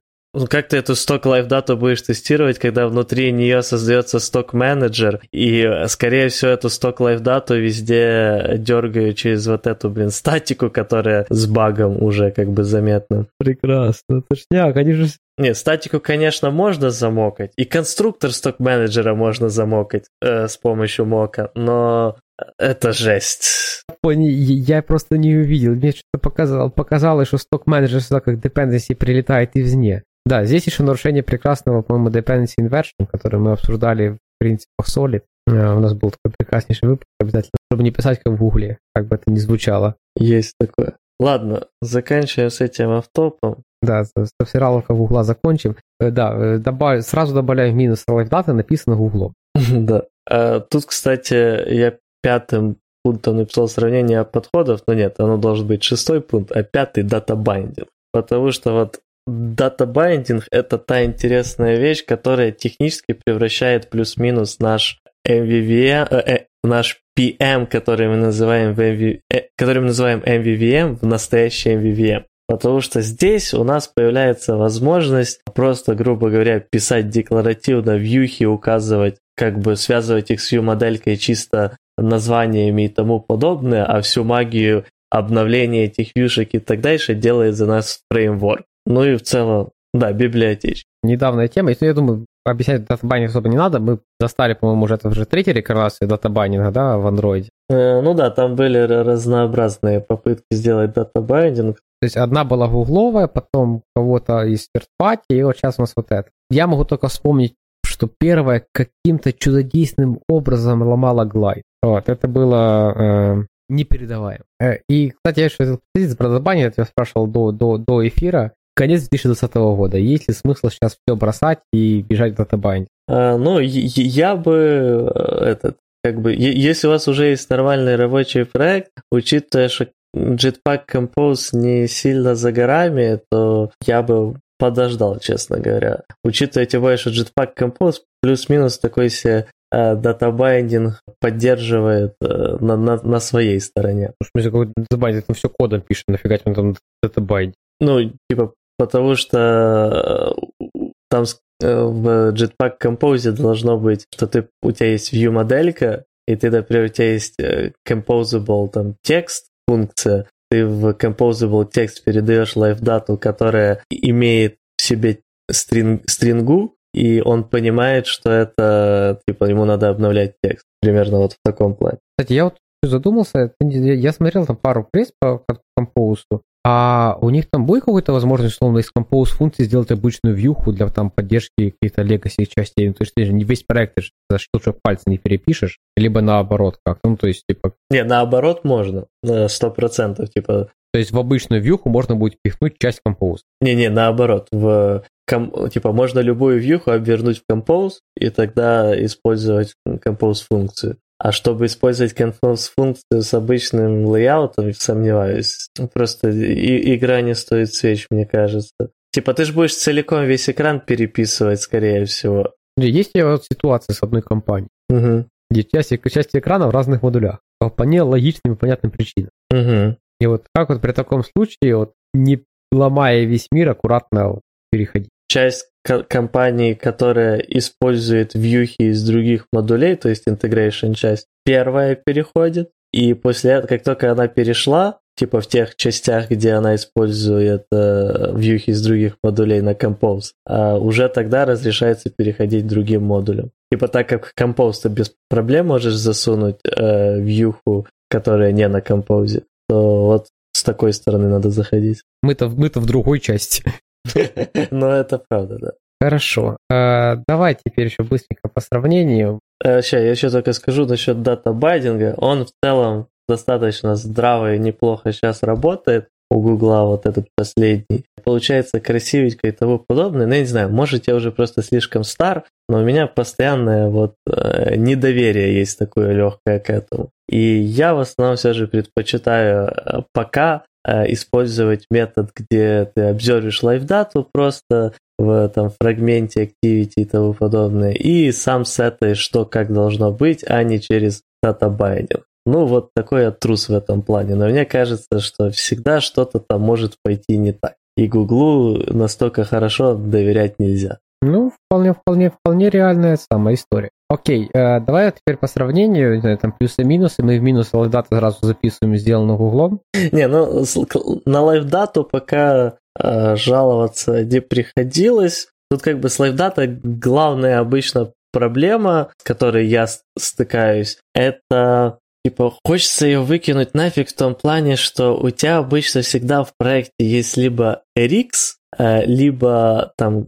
как ты эту сток лайф дату будешь тестировать, когда внутри нее создается сток менеджер, и, скорее всего, эту сток лайф дату везде дергаю через вот эту, блин, статику, которая с багом уже как бы заметна. Прекрасно. Точняк, они же нет, статику, конечно, можно замокать, и конструктор сток-менеджера можно замокать э, с помощью мока, но это жесть. Я просто не увидел. Мне что-то показал, показалось, что сток-менеджер сюда как dependency прилетает извне. Да, здесь еще нарушение прекрасного, по-моему, dependency inversion, который мы обсуждали в принципах Solid. Э, у нас был такой прекраснейший выпуск, обязательно, чтобы не писать как в Гугле, как бы это ни звучало. Есть такое. Ладно, заканчиваем с этим автопом. Да, с обсираловка Гугла закончим. Э, да, э, добав... сразу добавляем минус лайфдаты, написано Гуглом. Да. А, тут, кстати, я пятым пунктом написал сравнение подходов, но нет, оно должен быть шестой пункт, а пятый data binding. Потому что вот data binding – это та интересная вещь, которая технически превращает плюс-минус наш MVVM, э, э, наш PM, который мы называем, в MV, э, который мы называем MVVM, в настоящий MVVM. Потому что здесь у нас появляется возможность просто, грубо говоря, писать декларативно вьюхи, указывать, как бы связывать их с view-моделькой чисто названиями и тому подобное, а всю магию обновления этих вьюшек и так дальше делает за нас фреймворк. Ну и в целом, да, библиотечка. Недавняя тема, если я думаю, объяснять data binding особо не надо. Мы застали, по-моему, уже это уже третья реинкарнация датабайндинга, да, в Android. Э, ну да, там были разнообразные попытки сделать data binding. То есть одна была гугловая, потом кого-то из third и вот сейчас у нас вот это. Я могу только вспомнить, что первая каким-то чудодейственным образом ломала Glide. Вот, это было э, непередаваемо. Э, и, кстати, я еще про data binding, я спрашивал до, до, до эфира, конец 2020 года. Есть ли смысл сейчас все бросать и бежать в data binding? А, ну, я бы э, этот, как бы, если у вас уже есть нормальный рабочий проект, учитывая, что Jetpack Compose не сильно за горами, то я бы подождал, честно говоря. Учитывая тем более, что Jetpack Compose плюс-минус такой себе э, data binding поддерживает э, на, на, на своей стороне. В смысле, какой data binding? Там все кодом пишет, нафига тебе там data binding? Ну, типа, потому что э, там э, в Jetpack Compose должно быть, что ты, у тебя есть view моделька, и ты, например, у тебя есть э, composable там текст, функция, ты в composable текст передаешь live дату, которая имеет в себе string, стрингу, и он понимает, что это, типа, ему надо обновлять текст. Примерно вот в таком плане. Кстати, я вот задумался, я смотрел там пару пресс по компоузу, а у них там будет какая-то возможность, условно, из Compose функции сделать обычную вьюху для там поддержки каких-то legacy частей? Ну, то есть ты же не весь проект ты за что пальцы не перепишешь, либо наоборот как Ну, то есть, типа... Не, наоборот можно, сто процентов, типа... То есть в обычную вьюху можно будет пихнуть часть Compose? Не-не, наоборот, в ком, типа можно любую вьюху обвернуть в Compose и тогда использовать Compose функцию. А чтобы использовать Compose функцию с обычным лейаутом, сомневаюсь. Просто и, игра не стоит свеч, мне кажется. Типа ты же будешь целиком весь экран переписывать, скорее всего. Есть вот ситуация с одной компанией, угу. где части, части экрана в разных модулях. По вполне логичным и понятным причинам. Угу. И вот как вот при таком случае, вот не ломая весь мир, аккуратно вот переходить? Часть компании, которая использует вьюхи из других модулей, то есть integration часть, первая переходит, и после этого, как только она перешла, типа в тех частях, где она использует э, вьюхи из других модулей на Compose, э, уже тогда разрешается переходить другим модулям. Типа так как Compose ты без проблем можешь засунуть э, вьюху, которая не на Compose, то вот с такой стороны надо заходить. Мы-то мы-то в другой части. Но это правда, да. Хорошо. А, давай теперь еще быстренько по сравнению. Сейчас, э, я еще только скажу насчет дата-байдинга. Он в целом достаточно здраво и неплохо сейчас работает у Гугла, вот этот последний. Получается красивенько и тому подобное. Ну, я не знаю, может, я уже просто слишком стар, но у меня постоянное вот э, недоверие есть такое легкое к этому. И я в основном все же предпочитаю э, пока использовать метод, где ты обзервишь лайфдату просто в там, фрагменте activity и тому подобное, и сам сетаешь, что как должно быть, а не через data binding. Ну, вот такой я трус в этом плане. Но мне кажется, что всегда что-то там может пойти не так. и Гуглу настолько хорошо доверять нельзя. Ну, вполне, вполне, вполне реальная самая история. Окей, э, давай теперь по сравнению, не знаю, там плюсы-минусы. Мы в минус лайфдаты сразу записываем, сделано гуглом. Не, ну, на лайфдату пока э, жаловаться не приходилось. Тут как бы с лайфдата главная обычно проблема, с которой я стыкаюсь, это типа хочется ее выкинуть нафиг в том плане, что у тебя обычно всегда в проекте есть либо RX, либо там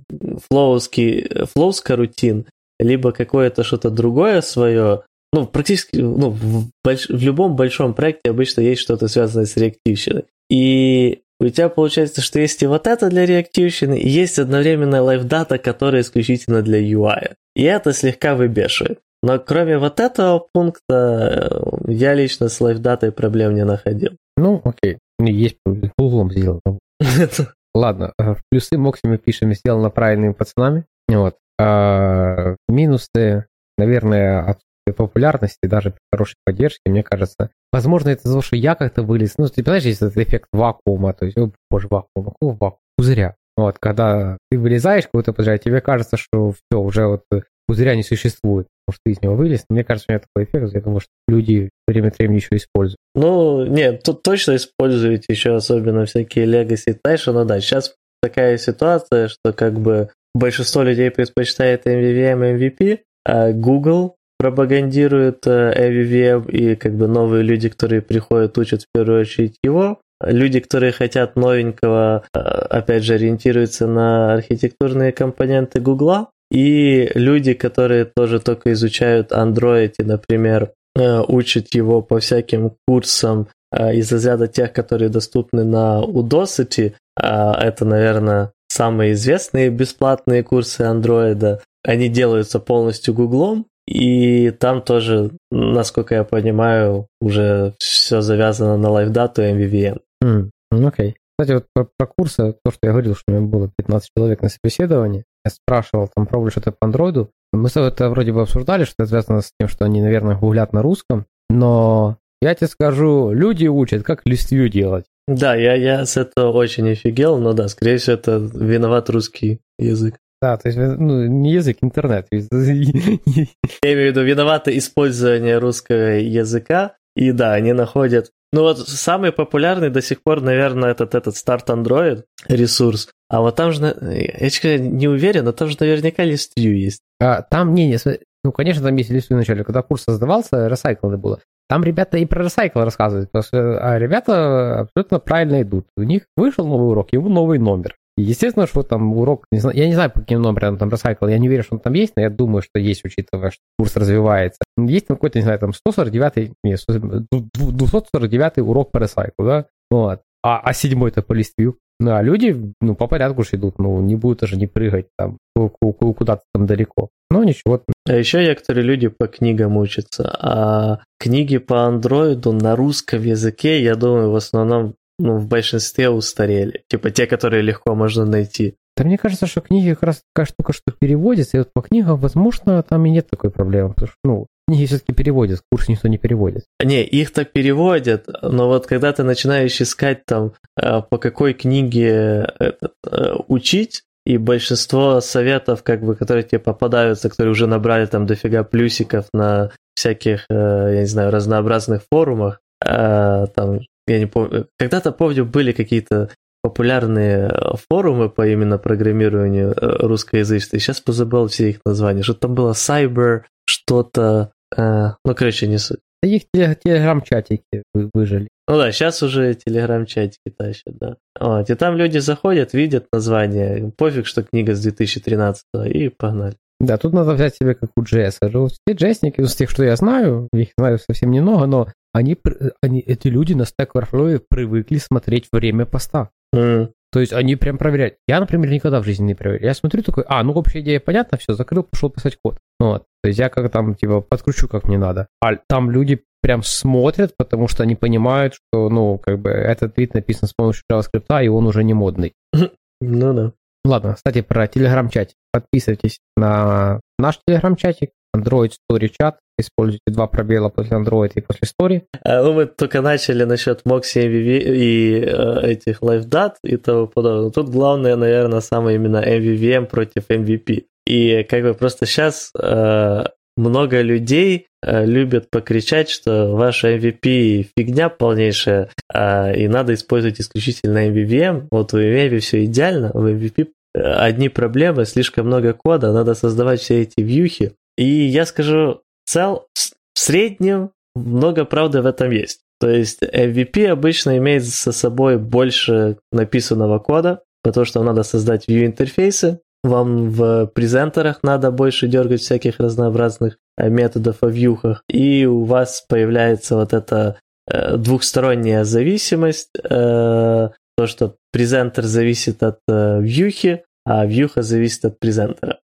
флоуский, флоуска рутин, либо какое-то что-то другое свое. Ну, практически, ну, в, больш... в любом большом проекте обычно есть что-то связанное с реактивщиной. И у тебя получается, что есть и вот это для реактивщины, и есть одновременно лайфдата, которая исключительно для UI. И это слегка выбешивает. Но кроме вот этого пункта, э, я лично с лайфдатой проблем не находил. Ну, окей. Есть углом сделано. Ладно, э, в плюсы Максиме пишем сделано правильными пацанами. Вот. А минусы, наверное, от популярности, даже при хорошей поддержке, мне кажется. Возможно, это из-за того, что я как-то вылез. Ну, ты понимаешь, есть этот эффект вакуума, то есть, о боже, вакуум, какого вакуум? Пузыря. Вот, когда ты вылезаешь какой-то пузыря, тебе кажется, что все, уже вот пузыря не существует, что из него вылез. Мне кажется, у меня такой эффект, я думаю, что люди время от времени еще используют. Ну, нет, тут точно используют еще особенно всякие Legacy Tash, но да, сейчас такая ситуация, что как бы большинство людей предпочитает MVVM MVP, а Google пропагандирует MVVM, э, и как бы новые люди, которые приходят, учат в первую очередь его. Люди, которые хотят новенького, э, опять же, ориентируются на архитектурные компоненты Гугла. И люди, которые тоже только изучают Android и, например, э, учат его по всяким курсам из разряда тех, которые доступны на Udacity, это, наверное, самые известные бесплатные курсы андроида, они делаются полностью гуглом, и там тоже, насколько я понимаю, уже все завязано на лайфдату и MVVM. Mm, окей. Кстати, вот про, про курсы, то, что я говорил, что у меня было 15 человек на собеседовании, я спрашивал, там, пробовали что-то по андроиду. Мы это вроде бы обсуждали, что это связано с тем, что они, наверное, гуглят на русском, но я тебе скажу, люди учат, как листвью делать. Да, я, я с этого очень офигел, но да, скорее всего, это виноват русский язык. Да, то есть, ну, не язык, интернет. Я имею в виду, виновато использование русского языка, и да, они находят... Ну вот самый популярный до сих пор, наверное, этот, этот Start Android ресурс. А вот там же, я не уверен, но там же наверняка листвью есть. А, там, не, не, ну, конечно, там есть листвью вначале. Когда курс создавался, ресайклы было. Там ребята и про ресайкл рассказывают, потому что а ребята абсолютно правильно идут. У них вышел новый урок, ему новый номер. Естественно, что там урок, не знаю, я не знаю, по каким номерам там ресайкл, я не верю, что он там есть, но я думаю, что есть, учитывая, что курс развивается. Есть там какой-то, не знаю, там 149, нет, 249 урок по ресайклу, да? Вот. А, а седьмой-то по листвью. Ну, а люди, ну, по порядку же идут, ну, не будут даже не прыгать там куда-то там далеко. Ну, ничего. А еще некоторые люди по книгам учатся, а книги по андроиду на русском языке, я думаю, в основном ну, в большинстве устарели. Типа те, которые легко можно найти. Да мне кажется, что книги как раз такая штука, что переводится, и вот по книгам, возможно, там и нет такой проблемы, потому что, ну, книги все-таки переводят, курс никто не переводит. Не, их-то переводят, но вот когда ты начинаешь искать там, э, по какой книге этот, э, учить, и большинство советов, как бы, которые тебе попадаются, которые уже набрали там дофига плюсиков на всяких, э, я не знаю, разнообразных форумах, там, я не помню, когда-то, помню, были какие-то популярные форумы по именно программированию русскоязычные. Сейчас позабыл все их названия. Что там было Cyber, что-то а, ну, короче, не суть. Их телеграм-чатики выжили. Ну да, сейчас уже телеграм-чатики тащат, да. Вот, и там люди заходят, видят название, пофиг, что книга с 2013 и погнали. Да, тут надо взять себе как у JS. Все джесники, из тех, что я знаю, их знаю совсем немного, но они, они эти люди на Stack Overflow привыкли смотреть время поста. Mm. То есть они прям проверяют. Я, например, никогда в жизни не проверяю. Я смотрю такой, а, ну общая идея понятна, все, закрыл, пошел писать код. Вот. То есть я как там, типа, подкручу, как мне надо. А там люди прям смотрят, потому что они понимают, что, ну, как бы этот твит написан с помощью JavaScript, и он уже не модный. Ну да. Ладно, кстати, про телеграм-чатик. Подписывайтесь на наш телеграм-чатик. Android Story Chat, используйте два пробела после Android и после Story. А, ну, мы только начали насчет Moxie MVV и э, этих LiveDat и того подобного. Тут главное, наверное, самое именно MVVM против MVP. И как бы просто сейчас э, много людей э, любят покричать, что ваш MVP фигня полнейшая, э, и надо использовать исключительно MVVM. Вот в MVP все идеально, в MVP э, одни проблемы, слишком много кода, надо создавать все эти вьюхи. И я скажу, цел, в среднем много правды в этом есть. То есть MVP обычно имеет за собой больше написанного кода, потому что надо создать view-интерфейсы, вам в презентерах надо больше дергать всяких разнообразных э, методов о вьюхах, и у вас появляется вот эта э, двухсторонняя зависимость, э, то, что презентер зависит от вьюхи, а вьюха зависит от презентера.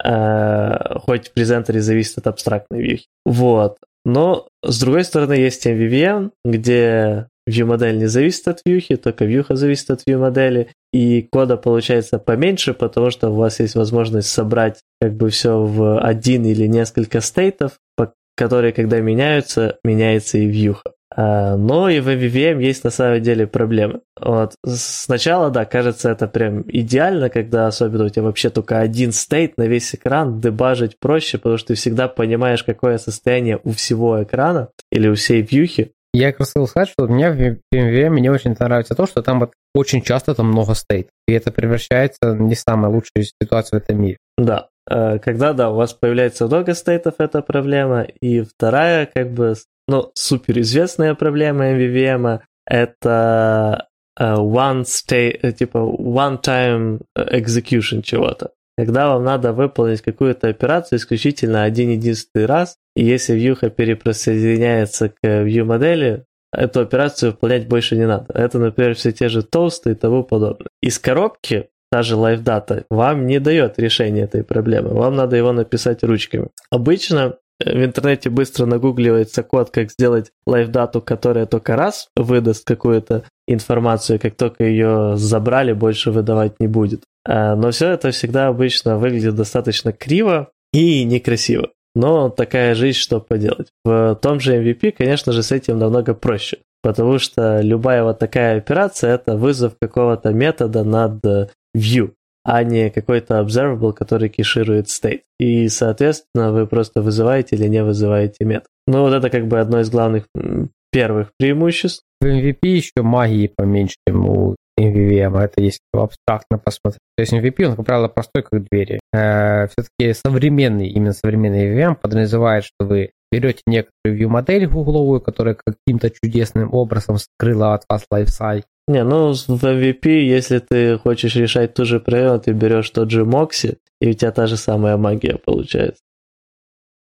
Хоть в презентере зависит от абстрактной вьюхи. Вот. Но, с другой стороны, есть MVVM, где view-модель не зависит от вьюхи, только вьюха зависит от view-модели, и кода получается поменьше, потому что у вас есть возможность собрать как бы все в один или несколько стейтов, которые, когда меняются, меняется и вьюха. А, но и в MVVM есть на самом деле проблемы. Вот. Сначала, да, кажется это прям идеально, когда особенно у тебя вообще только один стейт на весь экран, дебажить проще, потому что ты всегда понимаешь, какое состояние у всего экрана или у всей вьюхи. Я как раз хотел сказать, что меня в PMVM мне очень нравится то, что там вот очень часто там много стейт. И это превращается не самая лучшая ситуация в этом мире. Да. Э, когда, да, у вас появляется много стейтов, это проблема. И вторая, как бы, ну, суперизвестная проблема MVVM это э, one state, э, типа one time execution чего-то. Когда вам надо выполнить какую-то операцию исключительно один единственный раз, и если вьюха перепросоединяется к view модели, эту операцию выполнять больше не надо. Это, например, все те же тосты и тому подобное. Из коробки та же LiveData вам не дает решения этой проблемы. Вам надо его написать ручками. Обычно в интернете быстро нагугливается код, как сделать LiveData, которая только раз выдаст какую-то информацию, как только ее забрали, больше выдавать не будет. Э, но все это всегда обычно выглядит достаточно криво и некрасиво. Но такая жизнь, что поделать. В том же MVP, конечно же, с этим намного проще. Потому что любая вот такая операция это вызов какого-то метода над э, view, а не какой-то observable, который кеширует state. И, соответственно, вы просто вызываете или не вызываете метод. Ну, вот это как бы одно из главных первых преимуществ. В MVP еще магии поменьше, чем у MVVM, а это если абстрактно посмотреть. То есть MVP, он, как правило, простой, как двери. Э, все-таки современный, именно современный MVVM подразумевает, что вы берете некоторую view-модель гугловую, которая каким-то чудесным образом скрыла от вас лайфсайт. Не, ну в MVP, если ты хочешь решать ту же проблему, ты берешь тот же Moxie, и у тебя та же самая магия получается.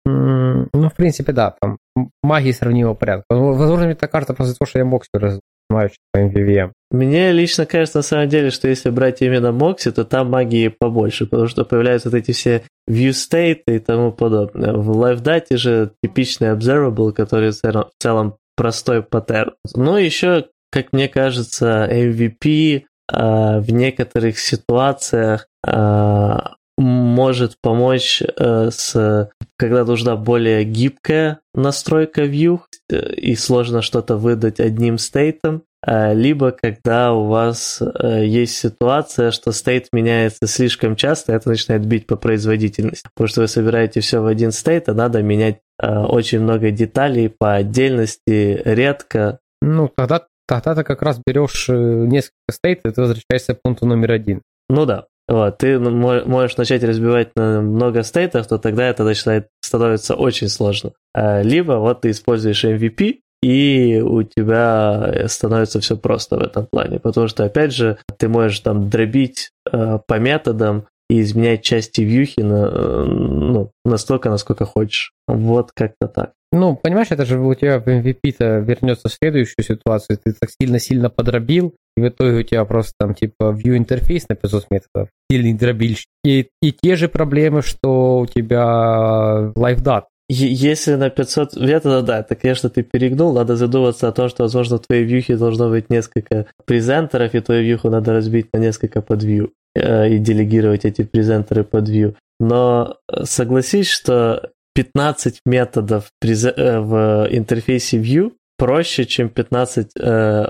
Mm, ну, в принципе, да, там магии сравнимого порядка. Возможно, мне так кажется просто то, что я Moxie знаю, по MVVM. Мне лично кажется, на самом деле, что если брать именно Мокси, то там магии побольше, потому что появляются вот эти все view state и тому подобное. В LiveDate же типичный observable, который в целом простой паттерн. Но еще, как мне кажется, MVP а, в некоторых ситуациях а, может помочь э, с когда нужна более гибкая настройка view э, и сложно что-то выдать одним стейтом, а, либо когда у вас э, есть ситуация, что стейт меняется слишком часто, это начинает бить по производительности, потому что вы собираете все в один стейт, а надо менять очень много деталей по отдельности, редко. Ну, тогда, тогда ты как раз берешь несколько стейтов, и ты возвращаешься к пункту номер один. Ну да, вот, ты можешь начать разбивать на много стейтов, то тогда это начинает становится очень сложно. А, либо вот ты используешь MVP, и у тебя становится все просто в этом плане, потому что, опять же, ты можешь там дробить э, по методам и изменять части вьюхи на, э, ну, настолько, насколько хочешь. Вот как-то так. Ну, понимаешь, это же у тебя в MVP-то вернется в следующую ситуацию. Ты так сильно-сильно подробил, и в итоге у тебя просто там типа view интерфейс на 500 методов, сильный дробильщик. И, и те же проблемы, что у тебя LiveDat. Если на 500 методов, да, это, конечно, ты перегнул, надо задуматься о том, что, возможно, в твоей вьюхе должно быть несколько презентеров, и твою вьюху надо разбить на несколько подвью э, и делегировать эти презентеры под view. Но э, согласись, что 15 методов э, в интерфейсе View проще, чем 15 э,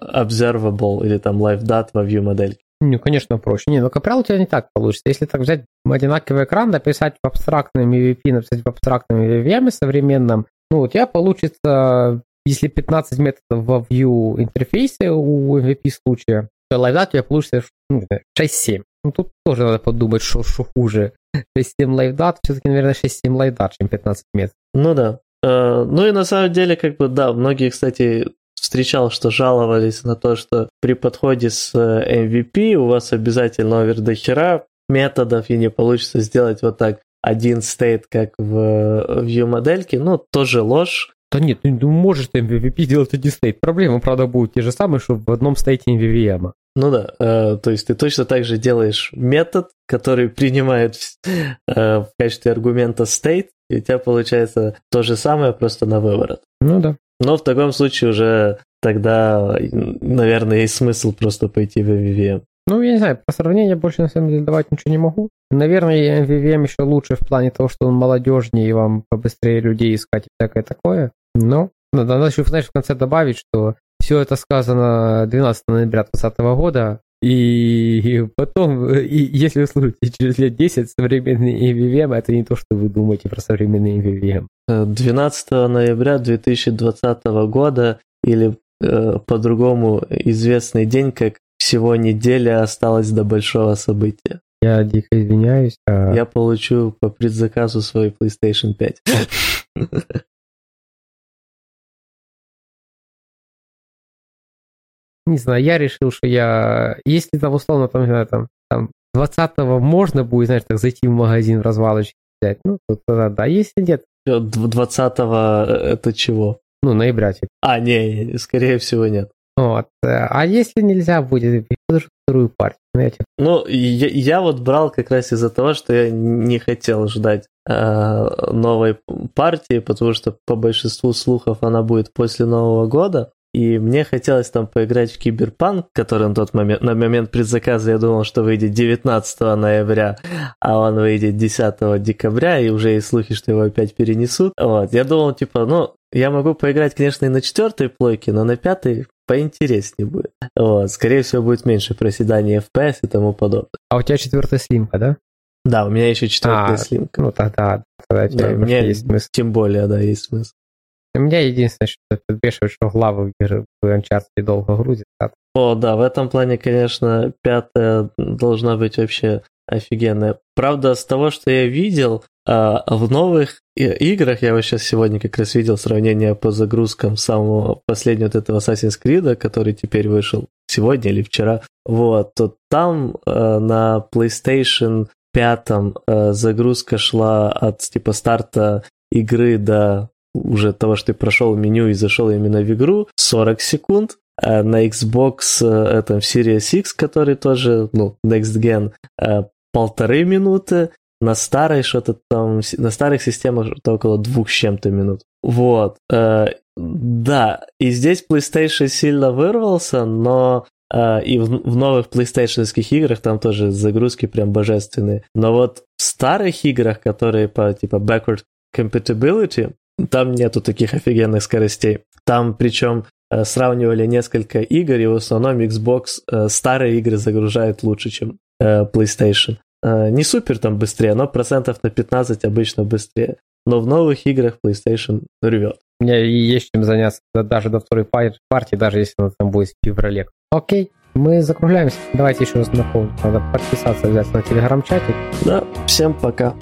observable или там live data во View модельке. Ну, конечно, проще. Не, ну Капрал у тебя не так получится. Если так взять одинаковый экран, написать в абстрактном EVP, написать в абстрактном EVM современном, ну, у тебя получится, если 15 методов во View интерфейсе у MVP случая, то LiveDat у тебя получится ну, 6-7. Ну, тут тоже надо подумать, что, что хуже. 6-7 LiveDat, все-таки, наверное, 6-7 LiveDat, чем 15 методов. Ну да. Uh, ну и на самом деле, как бы, да, многие, кстати, встречал, что жаловались на то, что при подходе с э, MVP у вас обязательно овер до хера методов и не получится сделать вот так один стейт, как в view модельке, ну, тоже ложь. Да нет, ну можешь ты MVP делать один стейт. Проблемы, правда, будут те же самые, что в одном стейте MVVM. Ну да, э, то есть ты точно так же делаешь метод, который принимает э, в качестве аргумента state, и у тебя получается то же самое, просто на выворот. Ну да. Но в таком случае уже тогда, наверное, есть смысл просто пойти в MVVM. Ну, я не знаю, по сравнению больше на самом деле давать ничего не могу. Наверное, MVVM еще лучше в плане того, что он молодежнее и вам побыстрее людей искать и всякое такое. Но надо, надо еще, знаешь, в конце добавить, что все это сказано 12 ноября 2020 года, и потом, и если вы слушаете через лет 10 современный MVVM, это не то, что вы думаете про современный MVVM. 12 ноября 2020 года, или э, по-другому известный день, как всего неделя осталась до большого события. Я дико извиняюсь. А... Я получу по предзаказу свой PlayStation 5. не знаю, я решил, что я, если там условно, там, не знаю, там, там 20-го можно будет, знаешь, так зайти в магазин в развалочке взять, ну, то тогда да, если нет. 20-го э, это чего? Ну, ноября. Типа. А, не, скорее всего нет. Вот. Э, а если нельзя будет, подожду вторую партию. Знаете. Ну, я, я вот брал как раз из-за того, что я не хотел ждать э, новой партии, потому что по большинству слухов она будет после Нового года. И мне хотелось там поиграть в Киберпанк, который на тот момент, на момент предзаказа я думал, что выйдет 19 ноября, а он выйдет 10 декабря, и уже есть слухи, что его опять перенесут. Вот, я думал, типа, ну, я могу поиграть, конечно, и на четвертой плойке, но на пятой поинтереснее будет. Вот, скорее всего, будет меньше проседания FPS и тому подобное. А у тебя четвертая слимка, да? Да, у меня еще четвертая а, слимка. Ну тогда, тогда да, у меня есть смысл. Тем более, да, есть смысл. Меня единственное, что подбешивает, что главы в Uncharted долго грузит. О, да, в этом плане, конечно, пятая должна быть вообще офигенная. Правда, с того, что я видел, а, в новых играх, я вот сейчас сегодня как раз видел сравнение по загрузкам самого последнего вот этого Assassin's Creed, который теперь вышел сегодня или вчера, вот, то там э, на PlayStation 5 э, загрузка шла от типа старта игры до уже того, что ты прошел меню и зашел именно в игру, 40 секунд. А на Xbox э, этом Series X, который тоже, ну, Next Gen, э, полторы минуты, на старой что-то там, на старых системах что-то около двух с чем-то минут. Вот. Э, да, и здесь PlayStation сильно вырвался, но и в новых PlayStation играх там тоже загрузки прям божественные. Но вот в старых играх, которые по типа backward compatibility, там нету таких офигенных скоростей. Там причем э, сравнивали несколько игр, и в основном Xbox э, старые игры загружает лучше, чем э, PlayStation. Не супер там быстрее, но процентов на 15 обычно быстрее. Но в новых играх PlayStation рвет. У меня есть чем заняться даже до второй партии, даже если она там будет в феврале. Окей, мы закругляемся. Давайте еще раз напомню, надо подписаться обязательно на телеграм-чатик. Да, всем пока.